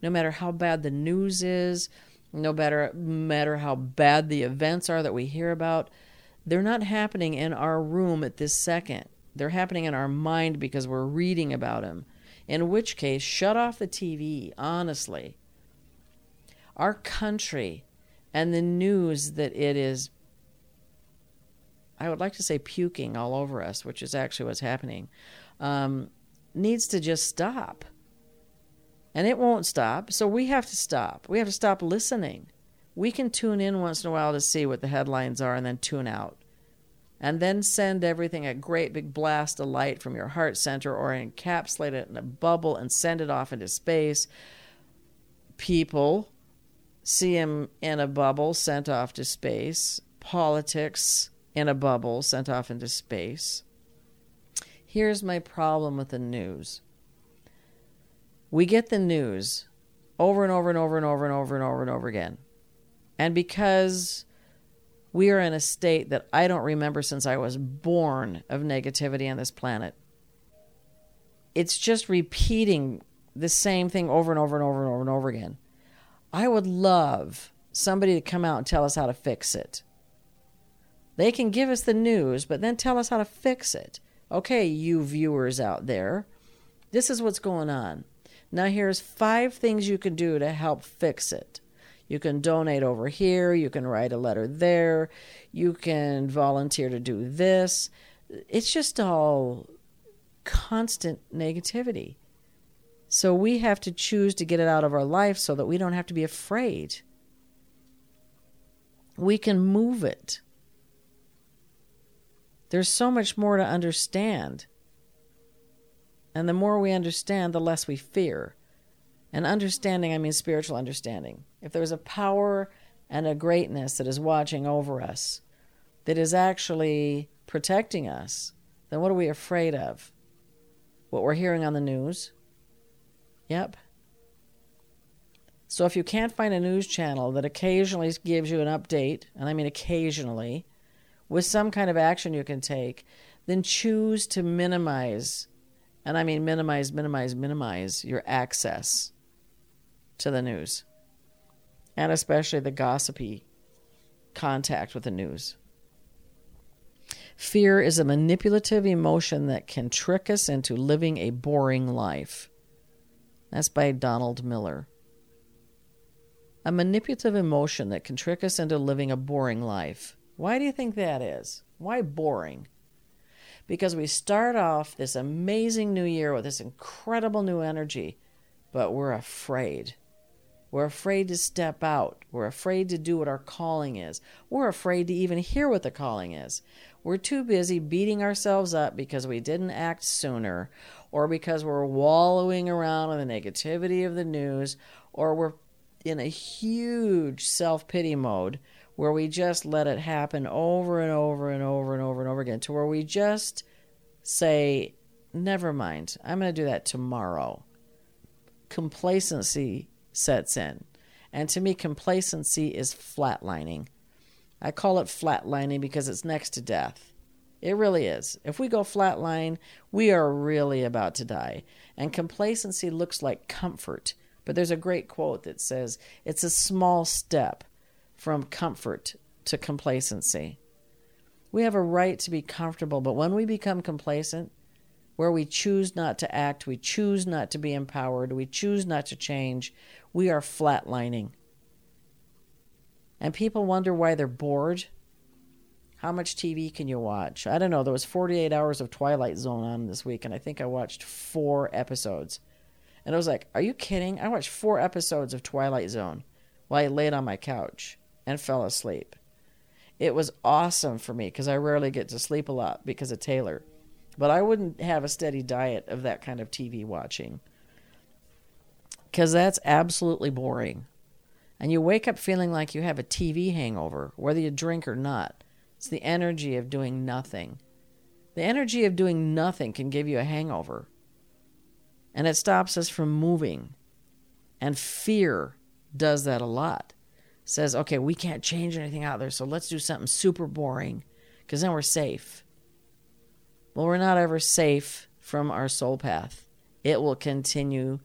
no matter how bad the news is, no matter, matter how bad the events are that we hear about, they're not happening in our room at this second. They're happening in our mind because we're reading about them. In which case, shut off the TV, honestly. Our country and the news that it is, I would like to say puking all over us, which is actually what's happening, um, needs to just stop and it won't stop. So we have to stop. We have to stop listening. We can tune in once in a while to see what the headlines are and then tune out. And then send everything a great big blast of light from your heart center or encapsulate it in a bubble and send it off into space. People see him in a bubble sent off to space. Politics in a bubble sent off into space. Here's my problem with the news we get the news over and over and over and over and over and over and over again. And because we are in a state that I don't remember since I was born of negativity on this planet, it's just repeating the same thing over and over and over and over and over again. I would love somebody to come out and tell us how to fix it. They can give us the news, but then tell us how to fix it. Okay, you viewers out there, this is what's going on. Now, here's five things you can do to help fix it. You can donate over here, you can write a letter there, you can volunteer to do this. It's just all constant negativity. So we have to choose to get it out of our life so that we don't have to be afraid. We can move it. There's so much more to understand. And the more we understand, the less we fear. And understanding, I mean spiritual understanding. If there's a power and a greatness that is watching over us, that is actually protecting us, then what are we afraid of? What we're hearing on the news? Yep. So if you can't find a news channel that occasionally gives you an update, and I mean occasionally, with some kind of action you can take, then choose to minimize and I mean minimize, minimize, minimize your access to the news, and especially the gossipy contact with the news. Fear is a manipulative emotion that can trick us into living a boring life. That's by Donald Miller. A manipulative emotion that can trick us into living a boring life. Why do you think that is? Why boring? Because we start off this amazing new year with this incredible new energy, but we're afraid. We're afraid to step out. We're afraid to do what our calling is. We're afraid to even hear what the calling is. We're too busy beating ourselves up because we didn't act sooner, or because we're wallowing around in the negativity of the news, or we're in a huge self pity mode where we just let it happen over and over and over and over and over again to where we just say, Never mind, I'm going to do that tomorrow. Complacency sets in. And to me, complacency is flatlining. I call it flatlining because it's next to death. It really is. If we go flatline, we are really about to die. And complacency looks like comfort. But there's a great quote that says it's a small step from comfort to complacency. We have a right to be comfortable, but when we become complacent, where we choose not to act, we choose not to be empowered, we choose not to change, we are flatlining. And people wonder why they're bored. How much TV can you watch? I don't know. There was 48 hours of Twilight Zone on this week, and I think I watched four episodes. And I was like, Are you kidding? I watched four episodes of Twilight Zone while I laid on my couch and fell asleep. It was awesome for me because I rarely get to sleep a lot because of Taylor. But I wouldn't have a steady diet of that kind of TV watching because that's absolutely boring. And you wake up feeling like you have a TV hangover, whether you drink or not. It's the energy of doing nothing. The energy of doing nothing can give you a hangover. And it stops us from moving. And fear does that a lot. Says, okay, we can't change anything out there, so let's do something super boring because then we're safe. Well, we're not ever safe from our soul path. It will continue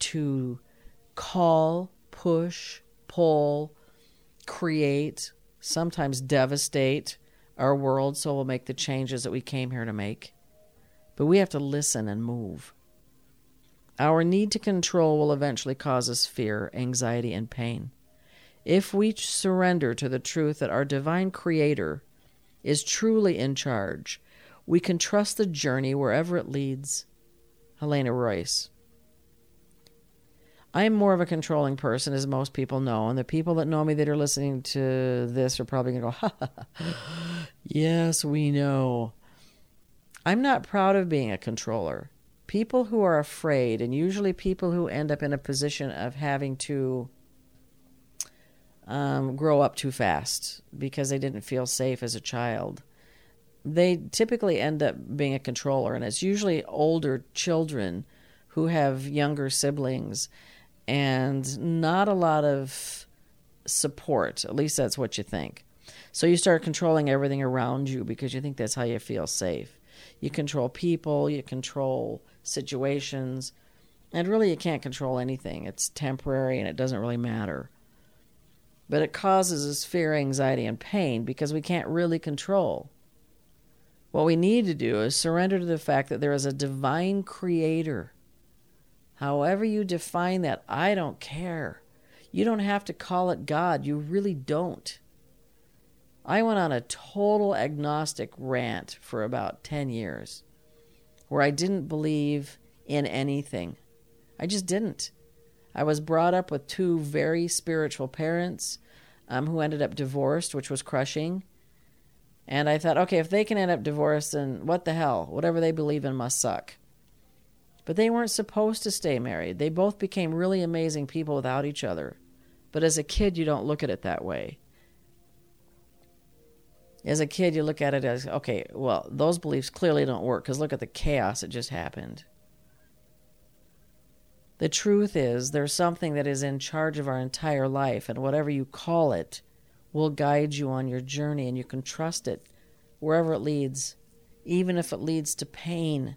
to call, push, pull, create, sometimes devastate our world so we'll make the changes that we came here to make. But we have to listen and move. Our need to control will eventually cause us fear, anxiety, and pain. If we surrender to the truth that our divine creator is truly in charge, we can trust the journey wherever it leads. Helena Royce. I'm more of a controlling person, as most people know, and the people that know me that are listening to this are probably going to go, ha, ha, ha, yes, we know. I'm not proud of being a controller. People who are afraid, and usually people who end up in a position of having to um, grow up too fast because they didn't feel safe as a child, they typically end up being a controller, and it's usually older children who have younger siblings and not a lot of support. At least that's what you think. So you start controlling everything around you because you think that's how you feel safe. You control people, you control situations, and really you can't control anything. It's temporary and it doesn't really matter. But it causes us fear, anxiety, and pain because we can't really control. What we need to do is surrender to the fact that there is a divine creator However, you define that, I don't care. You don't have to call it God. You really don't. I went on a total agnostic rant for about 10 years where I didn't believe in anything. I just didn't. I was brought up with two very spiritual parents um, who ended up divorced, which was crushing. And I thought, okay, if they can end up divorced, then what the hell? Whatever they believe in must suck. But they weren't supposed to stay married. They both became really amazing people without each other. But as a kid, you don't look at it that way. As a kid, you look at it as okay, well, those beliefs clearly don't work because look at the chaos that just happened. The truth is, there's something that is in charge of our entire life, and whatever you call it will guide you on your journey, and you can trust it wherever it leads, even if it leads to pain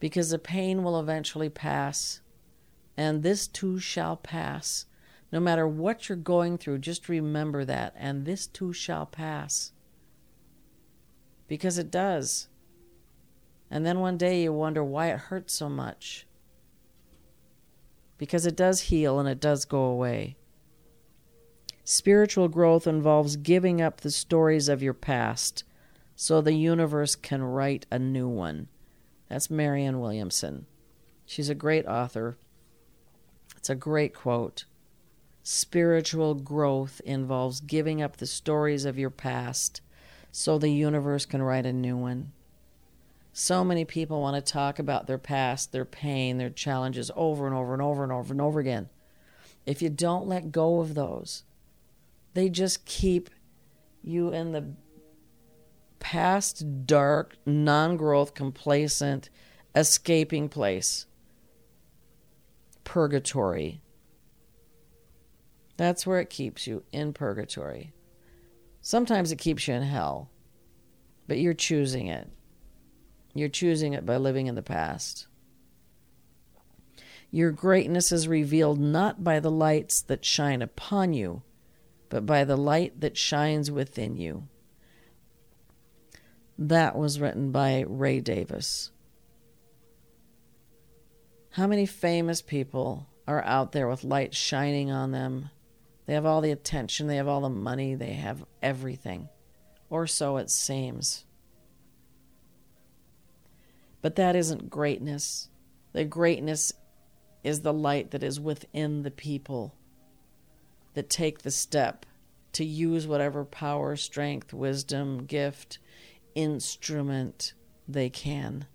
because the pain will eventually pass, and this too shall pass. No matter what you're going through, just remember that. And this too shall pass. Because it does. And then one day you wonder why it hurts so much. Because it does heal and it does go away. Spiritual growth involves giving up the stories of your past so the universe can write a new one. That's Marianne Williamson. She's a great author. It's a great quote. Spiritual growth involves giving up the stories of your past so the universe can write a new one. So many people want to talk about their past, their pain, their challenges over and over and over and over and over again. If you don't let go of those, they just keep you in the past dark, non growth, complacent, escaping place. Purgatory. That's where it keeps you in purgatory. Sometimes it keeps you in hell, but you're choosing it. You're choosing it by living in the past. Your greatness is revealed not by the lights that shine upon you, but by the light that shines within you. That was written by Ray Davis. How many famous people are out there with light shining on them? They have all the attention, they have all the money, they have everything. Or so it seems. But that isn't greatness. The greatness is the light that is within the people that take the step to use whatever power, strength, wisdom, gift, instrument they can.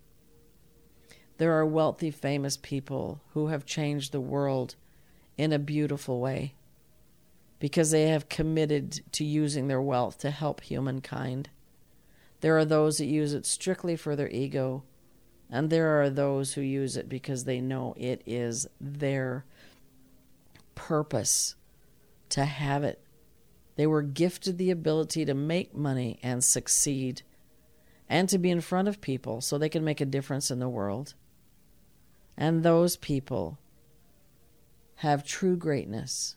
There are wealthy, famous people who have changed the world in a beautiful way because they have committed to using their wealth to help humankind. There are those that use it strictly for their ego and there are those who use it because they know it is their purpose to have it. They were gifted the ability to make money and succeed and to be in front of people so they can make a difference in the world. And those people have true greatness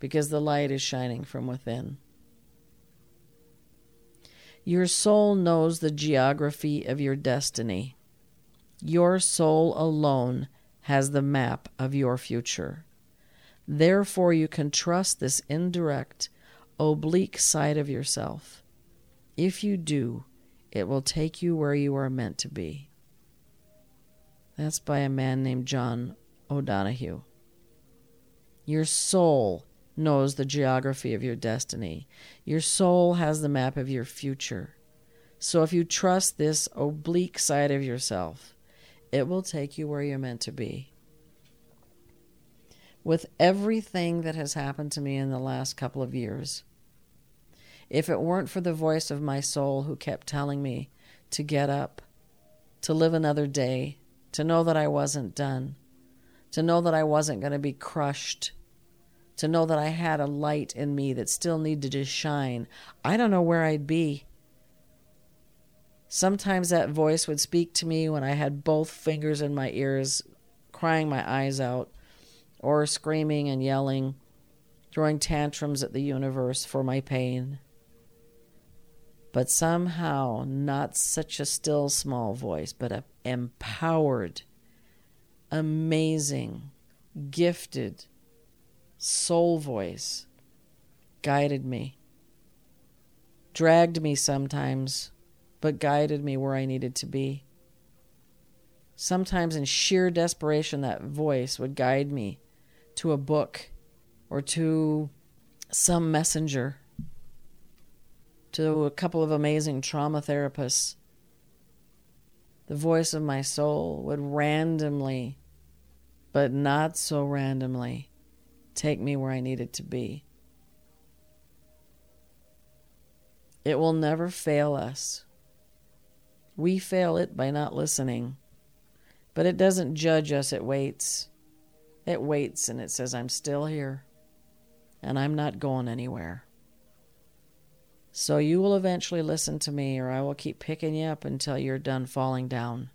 because the light is shining from within. Your soul knows the geography of your destiny. Your soul alone has the map of your future. Therefore, you can trust this indirect, oblique side of yourself. If you do, it will take you where you are meant to be. That's by a man named John O'Donohue. Your soul knows the geography of your destiny. Your soul has the map of your future. So if you trust this oblique side of yourself, it will take you where you're meant to be. With everything that has happened to me in the last couple of years, if it weren't for the voice of my soul who kept telling me to get up, to live another day, to know that I wasn't done, to know that I wasn't going to be crushed, to know that I had a light in me that still needed to shine, I don't know where I'd be. Sometimes that voice would speak to me when I had both fingers in my ears, crying my eyes out, or screaming and yelling, throwing tantrums at the universe for my pain. But somehow, not such a still small voice, but an empowered, amazing, gifted soul voice guided me, dragged me sometimes but guided me where I needed to be. Sometimes, in sheer desperation, that voice would guide me to a book or to some messenger, to a couple of amazing trauma therapists. The voice of my soul would randomly, but not so randomly, take me where I needed to be. It will never fail us we fail it by not listening. But it doesn't judge us, it waits. It waits and it says, I'm still here and I'm not going anywhere. So you will eventually listen to me, or I will keep picking you up until you're done falling down.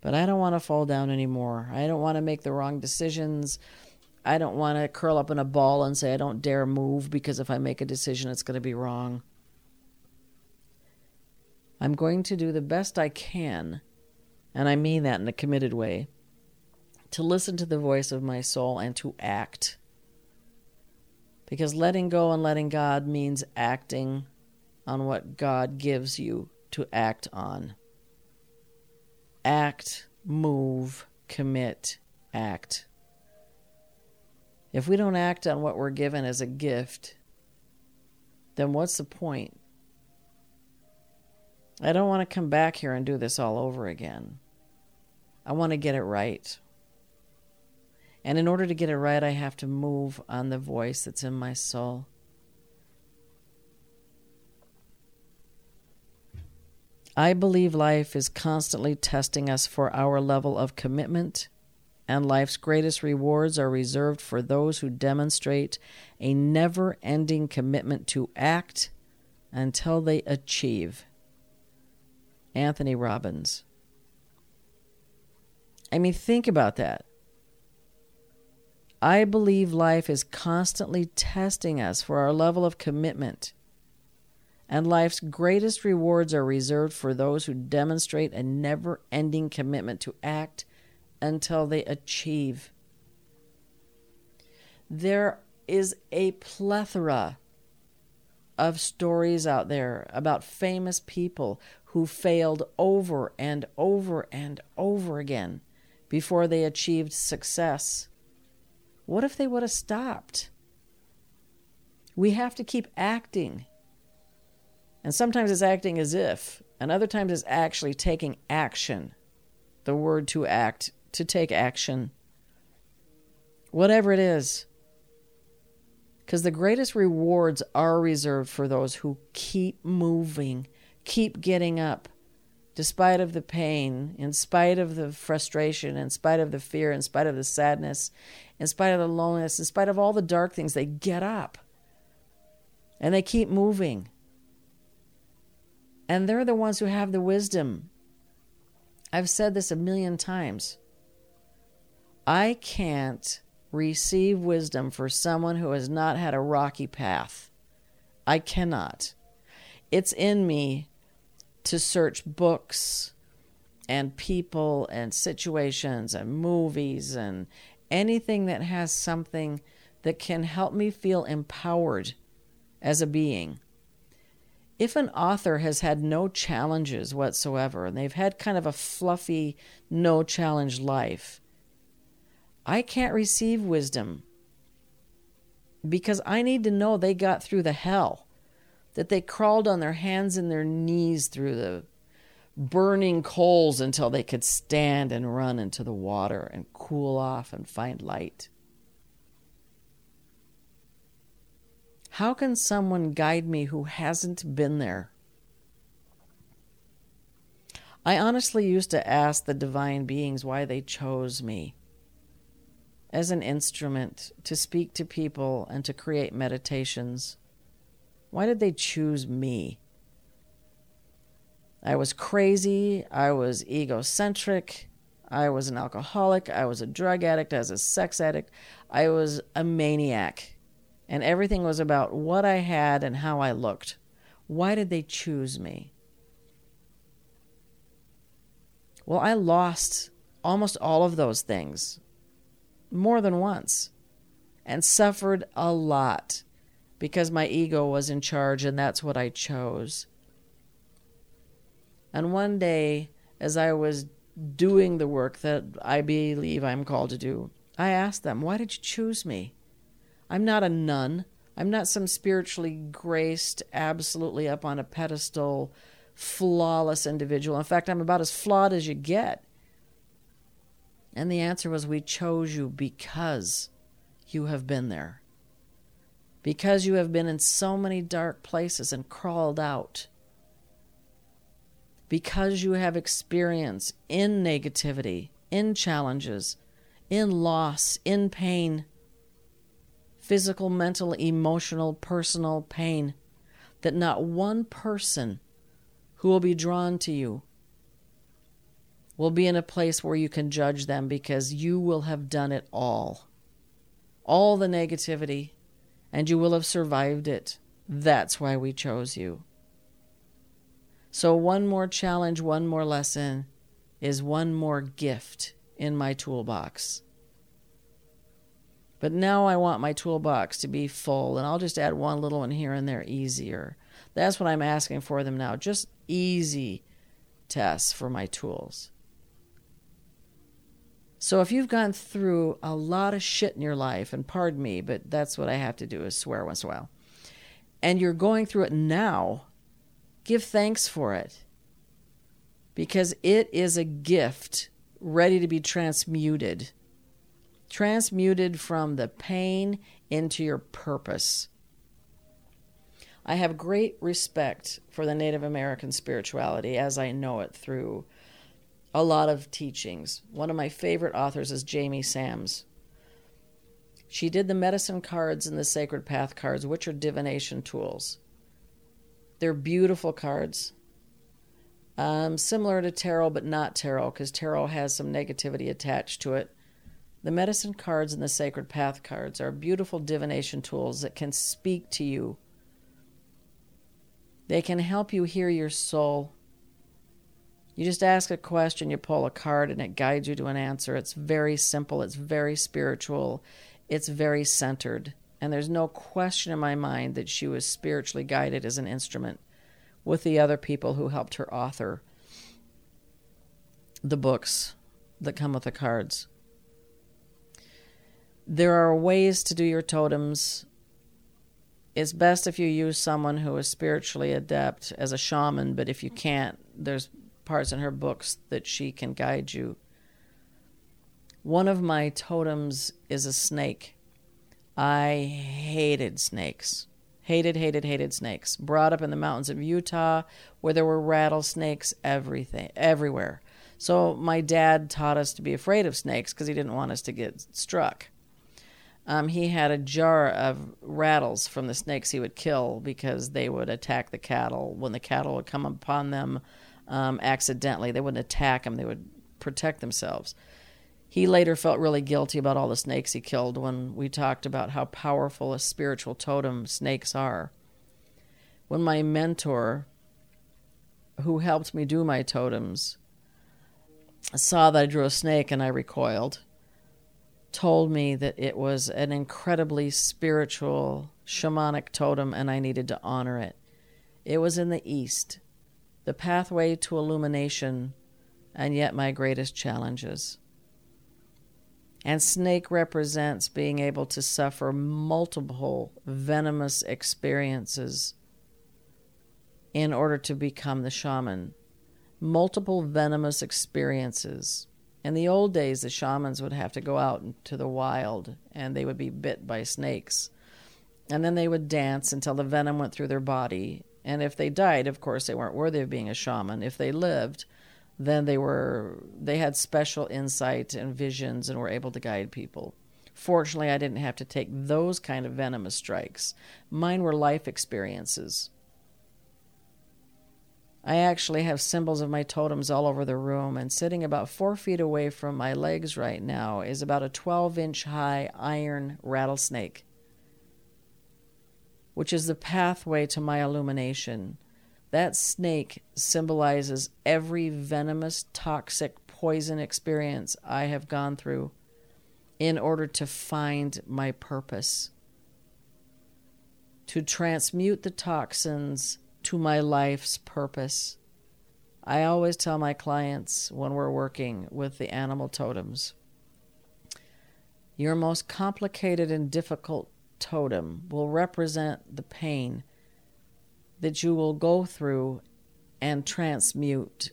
But I don't want to fall down anymore. I don't want to make the wrong decisions. I don't want to curl up in a ball and say I don't dare move because if I make a decision, it's going to be wrong. I'm going to do the best I can, and I mean that in a committed way, to listen to the voice of my soul and to act. Because letting go and letting God means acting on what God gives you to act on. Act, move, commit, act. If we don't act on what we're given as a gift, then what's the point? I don't want to come back here and do this all over again. I want to get it right. And in order to get it right, I have to move on the voice that's in my soul. I believe life is constantly testing us for our level of commitment, and life's greatest rewards are reserved for those who demonstrate a never ending commitment to act until they achieve. Anthony Robbins. I mean, think about that. I believe life is constantly testing us for our level of commitment. And life's greatest rewards are reserved for those who demonstrate a never ending commitment to act until they achieve. There is a plethora of stories out there about famous people who failed over and over and over again before they achieved success. What if they would have stopped? We have to keep acting. And sometimes it's acting as if, and other times it's actually taking action. The word to act, to take action. Whatever it is. Because the greatest rewards are reserved for those who keep moving keep getting up despite of the pain, in spite of the frustration, in spite of the fear, in spite of the sadness, in spite of the loneliness, in spite of all the dark things, they get up and they keep moving. And they're the ones who have the wisdom. I've said this a million times. I can't receive wisdom for someone who has not had a rocky path. I cannot. It's in me to search books and people and situations and movies and anything that has something that can help me feel empowered as a being. If an author has had no challenges whatsoever and they've had kind of a fluffy, no challenge life, I can't receive wisdom because I need to know they got through the hell that they crawled on their hands and their knees through the burning coals until they could stand and run into the water and cool off and find light. How can someone guide me who hasn't been there? I honestly used to ask the divine beings why they chose me as an instrument to speak to people and to create meditations. Why did they choose me? I was crazy. I was egocentric. I was an alcoholic. I was a drug addict. I was a sex addict. I was a maniac. And everything was about what I had and how I looked. Why did they choose me? Well, I lost almost all of those things more than once and suffered a lot because my ego was in charge and that's what I chose. And one day, as I was doing the work that I believe I'm called to do, I asked them, Why did you choose me? I'm not a nun. I'm not some spiritually graced, absolutely up on a pedestal, flawless individual. In fact, I'm about as flawed as you get. And the answer was, We chose you because you have been there because you have been in so many dark places and crawled out, because you have experience in negativity, in challenges, in loss, in pain, physical, mental, emotional, personal pain, that not one person who will be drawn to you will be in a place where you can judge them because you will have done it all. all the negativity, and you will have survived it. That's why we chose you. So, one more challenge, one more lesson is one more gift in my toolbox. But now I want my toolbox to be full, and I'll just add one little one here and there easier. That's what I'm asking for them now. Just easy tests for my tools. So if you've gone through a lot of shit in your life, and pardon me, but that's what I have to do is swear once in a while, and you're going through it now, give thanks for it. Because it is a gift ready to be transmuted. Transmuted from the pain into your purpose. I have great respect for the Native American spirituality as I know it through a lot of teachings. One of my favorite authors is Jamie Sams. She did the medicine cards and the sacred path cards, which are divination tools. They're beautiful cards. Um, similar to tarot, but not tarot, because tarot has some negativity attached to it. The medicine cards and the sacred path cards are beautiful divination tools that can speak to you. They can help you hear your soul you just ask a question, you pull a card, and it guides you to an answer. It's very simple, it's very spiritual, it's very centered. And there's no question in my mind that she was spiritually guided as an instrument with the other people who helped her author the books that come with the cards. There are ways to do your totems. It's best if you use someone who is spiritually adept as a shaman, but if you can't, there's parts in her books that she can guide you. One of my totems is a snake. I hated snakes. Hated, hated, hated snakes. Brought up in the mountains of Utah where there were rattlesnakes everything everywhere. So my dad taught us to be afraid of snakes because he didn't want us to get struck. Um, he had a jar of rattles from the snakes he would kill because they would attack the cattle. When the cattle would come upon them, um, accidentally. They wouldn't attack him, they would protect themselves. He later felt really guilty about all the snakes he killed when we talked about how powerful a spiritual totem snakes are. When my mentor, who helped me do my totems, saw that I drew a snake and I recoiled, told me that it was an incredibly spiritual shamanic totem and I needed to honor it. It was in the East the pathway to illumination, and yet my greatest challenges. And snake represents being able to suffer multiple venomous experiences in order to become the shaman. Multiple venomous experiences. In the old days, the shamans would have to go out into the wild and they would be bit by snakes. And then they would dance until the venom went through their body and if they died, of course, they weren't worthy of being a shaman. If they lived, then they were they had special insight and visions and were able to guide people. Fortunately, I didn't have to take those kind of venomous strikes. Mine were life experiences. I actually have symbols of my totems all over the room, and sitting about four feet away from my legs right now is about a 12 inch high iron rattlesnake which is the pathway to my illumination. That snake symbolizes every venomous, toxic, poison experience I have gone through in order to find my purpose. To transmute the toxins to my life's purpose. I always tell my clients when we're working with the animal totems your most complicated and difficult totem will represent the pain that you will go through and transmute.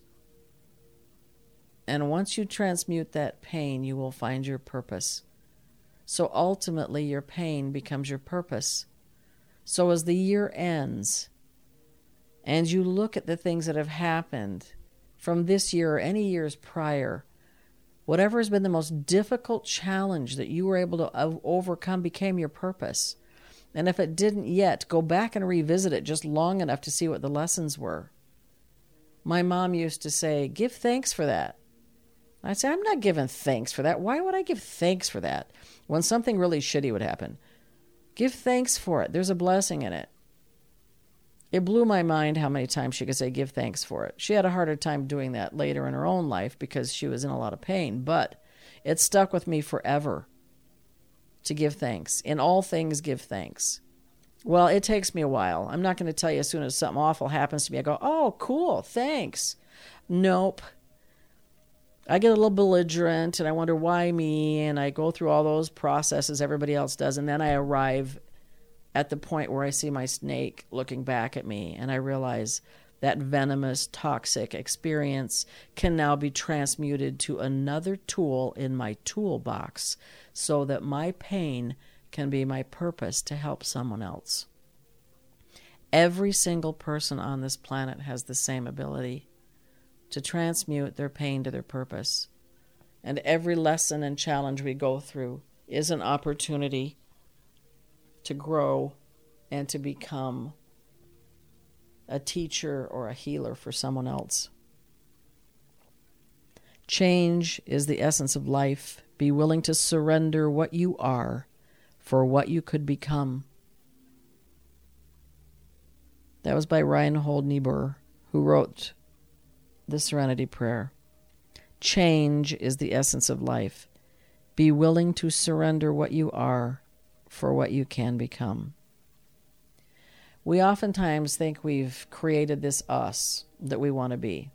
And once you transmute that pain, you will find your purpose. So ultimately, your pain becomes your purpose. So as the year ends, and you look at the things that have happened from this year or any years prior, Whatever has been the most difficult challenge that you were able to overcome became your purpose. And if it didn't yet, go back and revisit it just long enough to see what the lessons were. My mom used to say, Give thanks for that. I'd say, I'm not giving thanks for that. Why would I give thanks for that when something really shitty would happen? Give thanks for it. There's a blessing in it. It blew my mind how many times she could say, Give thanks for it. She had a harder time doing that later in her own life because she was in a lot of pain, but it stuck with me forever to give thanks. In all things, give thanks. Well, it takes me a while. I'm not going to tell you as soon as something awful happens to me, I go, Oh, cool, thanks. Nope. I get a little belligerent and I wonder why me, and I go through all those processes everybody else does, and then I arrive at the point where I see my snake looking back at me, and I realize that venomous, toxic experience can now be transmuted to another tool in my toolbox so that my pain can be my purpose to help someone else. Every single person on this planet has the same ability to transmute their pain to their purpose. And every lesson and challenge we go through is an opportunity to grow and to become a teacher or a healer for someone else. Change is the essence of life. Be willing to surrender what you are for what you could become. That was by Reinhold Niebuhr, who wrote the Serenity Prayer. Change is the essence of life. Be willing to surrender what you are for what you can become. We oftentimes think we've created this us that we want to be,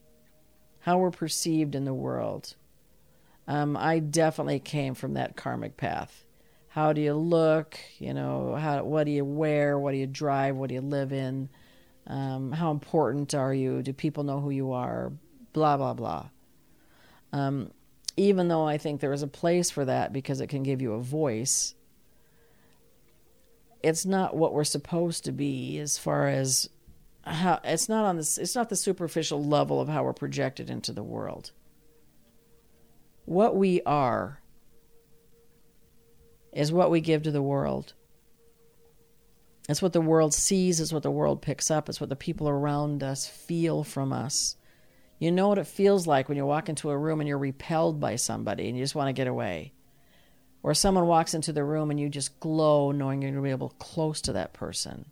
how we're perceived in the world. Um, I definitely came from that karmic path. How do you look? You know, how, what do you wear? What do you drive? What do you live in? Um, how important are you? Do people know who you are? blah, blah, blah. Um, even though I think there is a place for that because it can give you a voice, it's not what we're supposed to be as far as how it's not on this it's not the superficial level of how we're projected into the world. What we are is what we give to the world. It's what the world sees, it's what the world picks up, it's what the people around us feel from us. You know what it feels like when you walk into a room and you're repelled by somebody and you just want to get away. Or someone walks into the room and you just glow knowing you're going to be able close to that person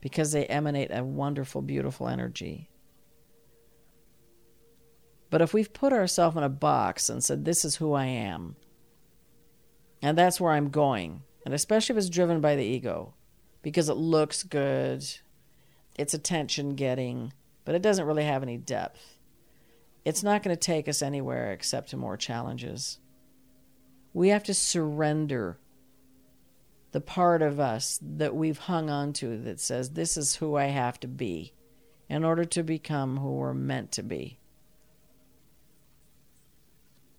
because they emanate a wonderful, beautiful energy. But if we've put ourselves in a box and said, This is who I am, and that's where I'm going, and especially if it's driven by the ego, because it looks good, it's attention getting, but it doesn't really have any depth it's not going to take us anywhere except to more challenges. We have to surrender the part of us that we've hung on to that says, This is who I have to be in order to become who we're meant to be.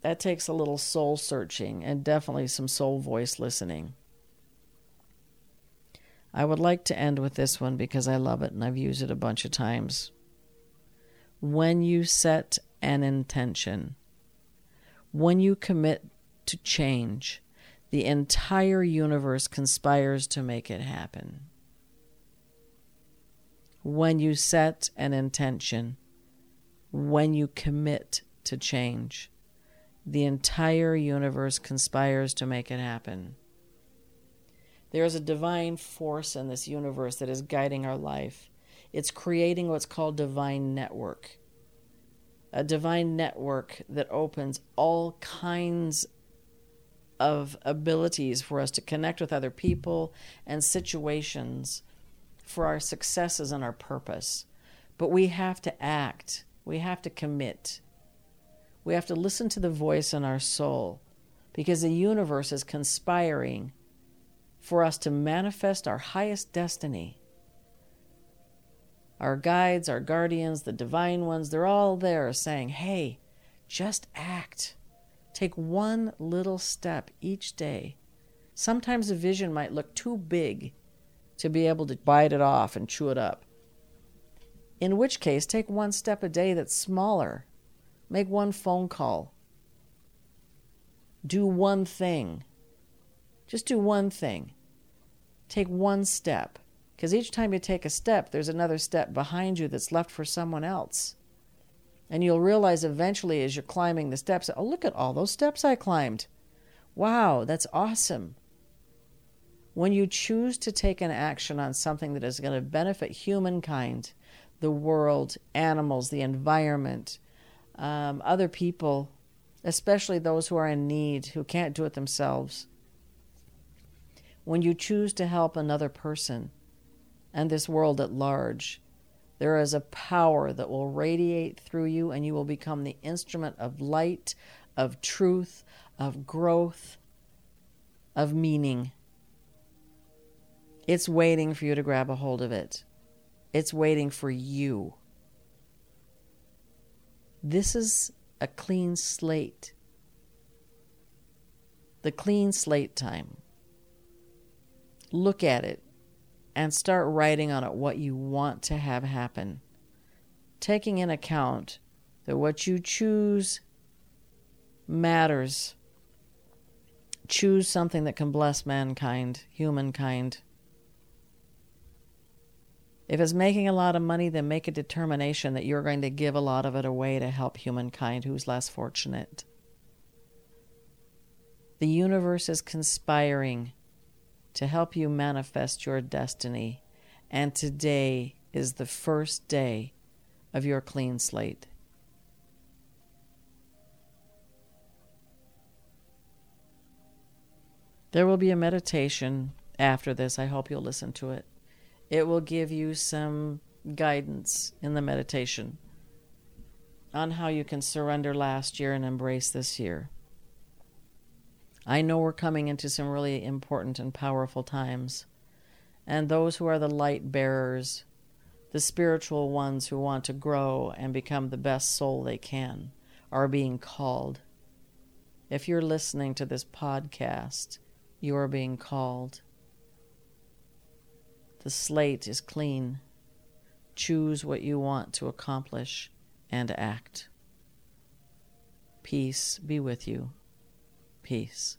That takes a little soul searching and definitely some soul voice listening. I would like to end with this one because I love it and I've used it a bunch of times. When you set an intention. When you commit to change, the entire universe conspires to make it happen. When you set an intention, when you commit to change, the entire universe conspires to make it happen. There is a divine force in this universe that is guiding our life. It's creating what's called divine network a divine network that opens all kinds of abilities for us to connect with other people and situations for our successes and our purpose. But we have to act, we have to commit, we have to listen to the voice in our soul because the universe is conspiring for us to manifest our highest destiny our guides, our guardians, the divine ones, they're all there saying, hey, just act. Take one little step each day. Sometimes a vision might look too big to be able to bite it off and chew it up. In which case, take one step a day that's smaller. Make one phone call. Do one thing. Just do one thing. Take one step. Because each time you take a step, there's another step behind you that's left for someone else. And you'll realize eventually as you're climbing the steps, oh, look at all those steps I climbed. Wow, that's awesome. When you choose to take an action on something that is going to benefit humankind, the world, animals, the environment, um, other people, especially those who are in need, who can't do it themselves, when you choose to help another person and this world at large, there is a power that will radiate through you, and you will become the instrument of light, of truth, of growth, of meaning. It's waiting for you to grab a hold of it. It's waiting for you. This is a clean slate. The clean slate time. Look at it and start writing on it what you want to have happen, taking in account that what you choose matters. Choose something that can bless mankind, humankind. If it's making a lot of money, then make a determination that you're going to give a lot of it away to help humankind who's less fortunate. The universe is conspiring to help you manifest your destiny, and today is the first day of your clean slate. There will be a meditation after this. I hope you'll listen to it. It will give you some guidance in the meditation on how you can surrender last year and embrace this year. I know we're coming into some really important and powerful times. And those who are the light bearers, the spiritual ones who want to grow and become the best soul they can, are being called. If you're listening to this podcast, you are being called. The slate is clean. Choose what you want to accomplish and act. Peace be with you. Peace.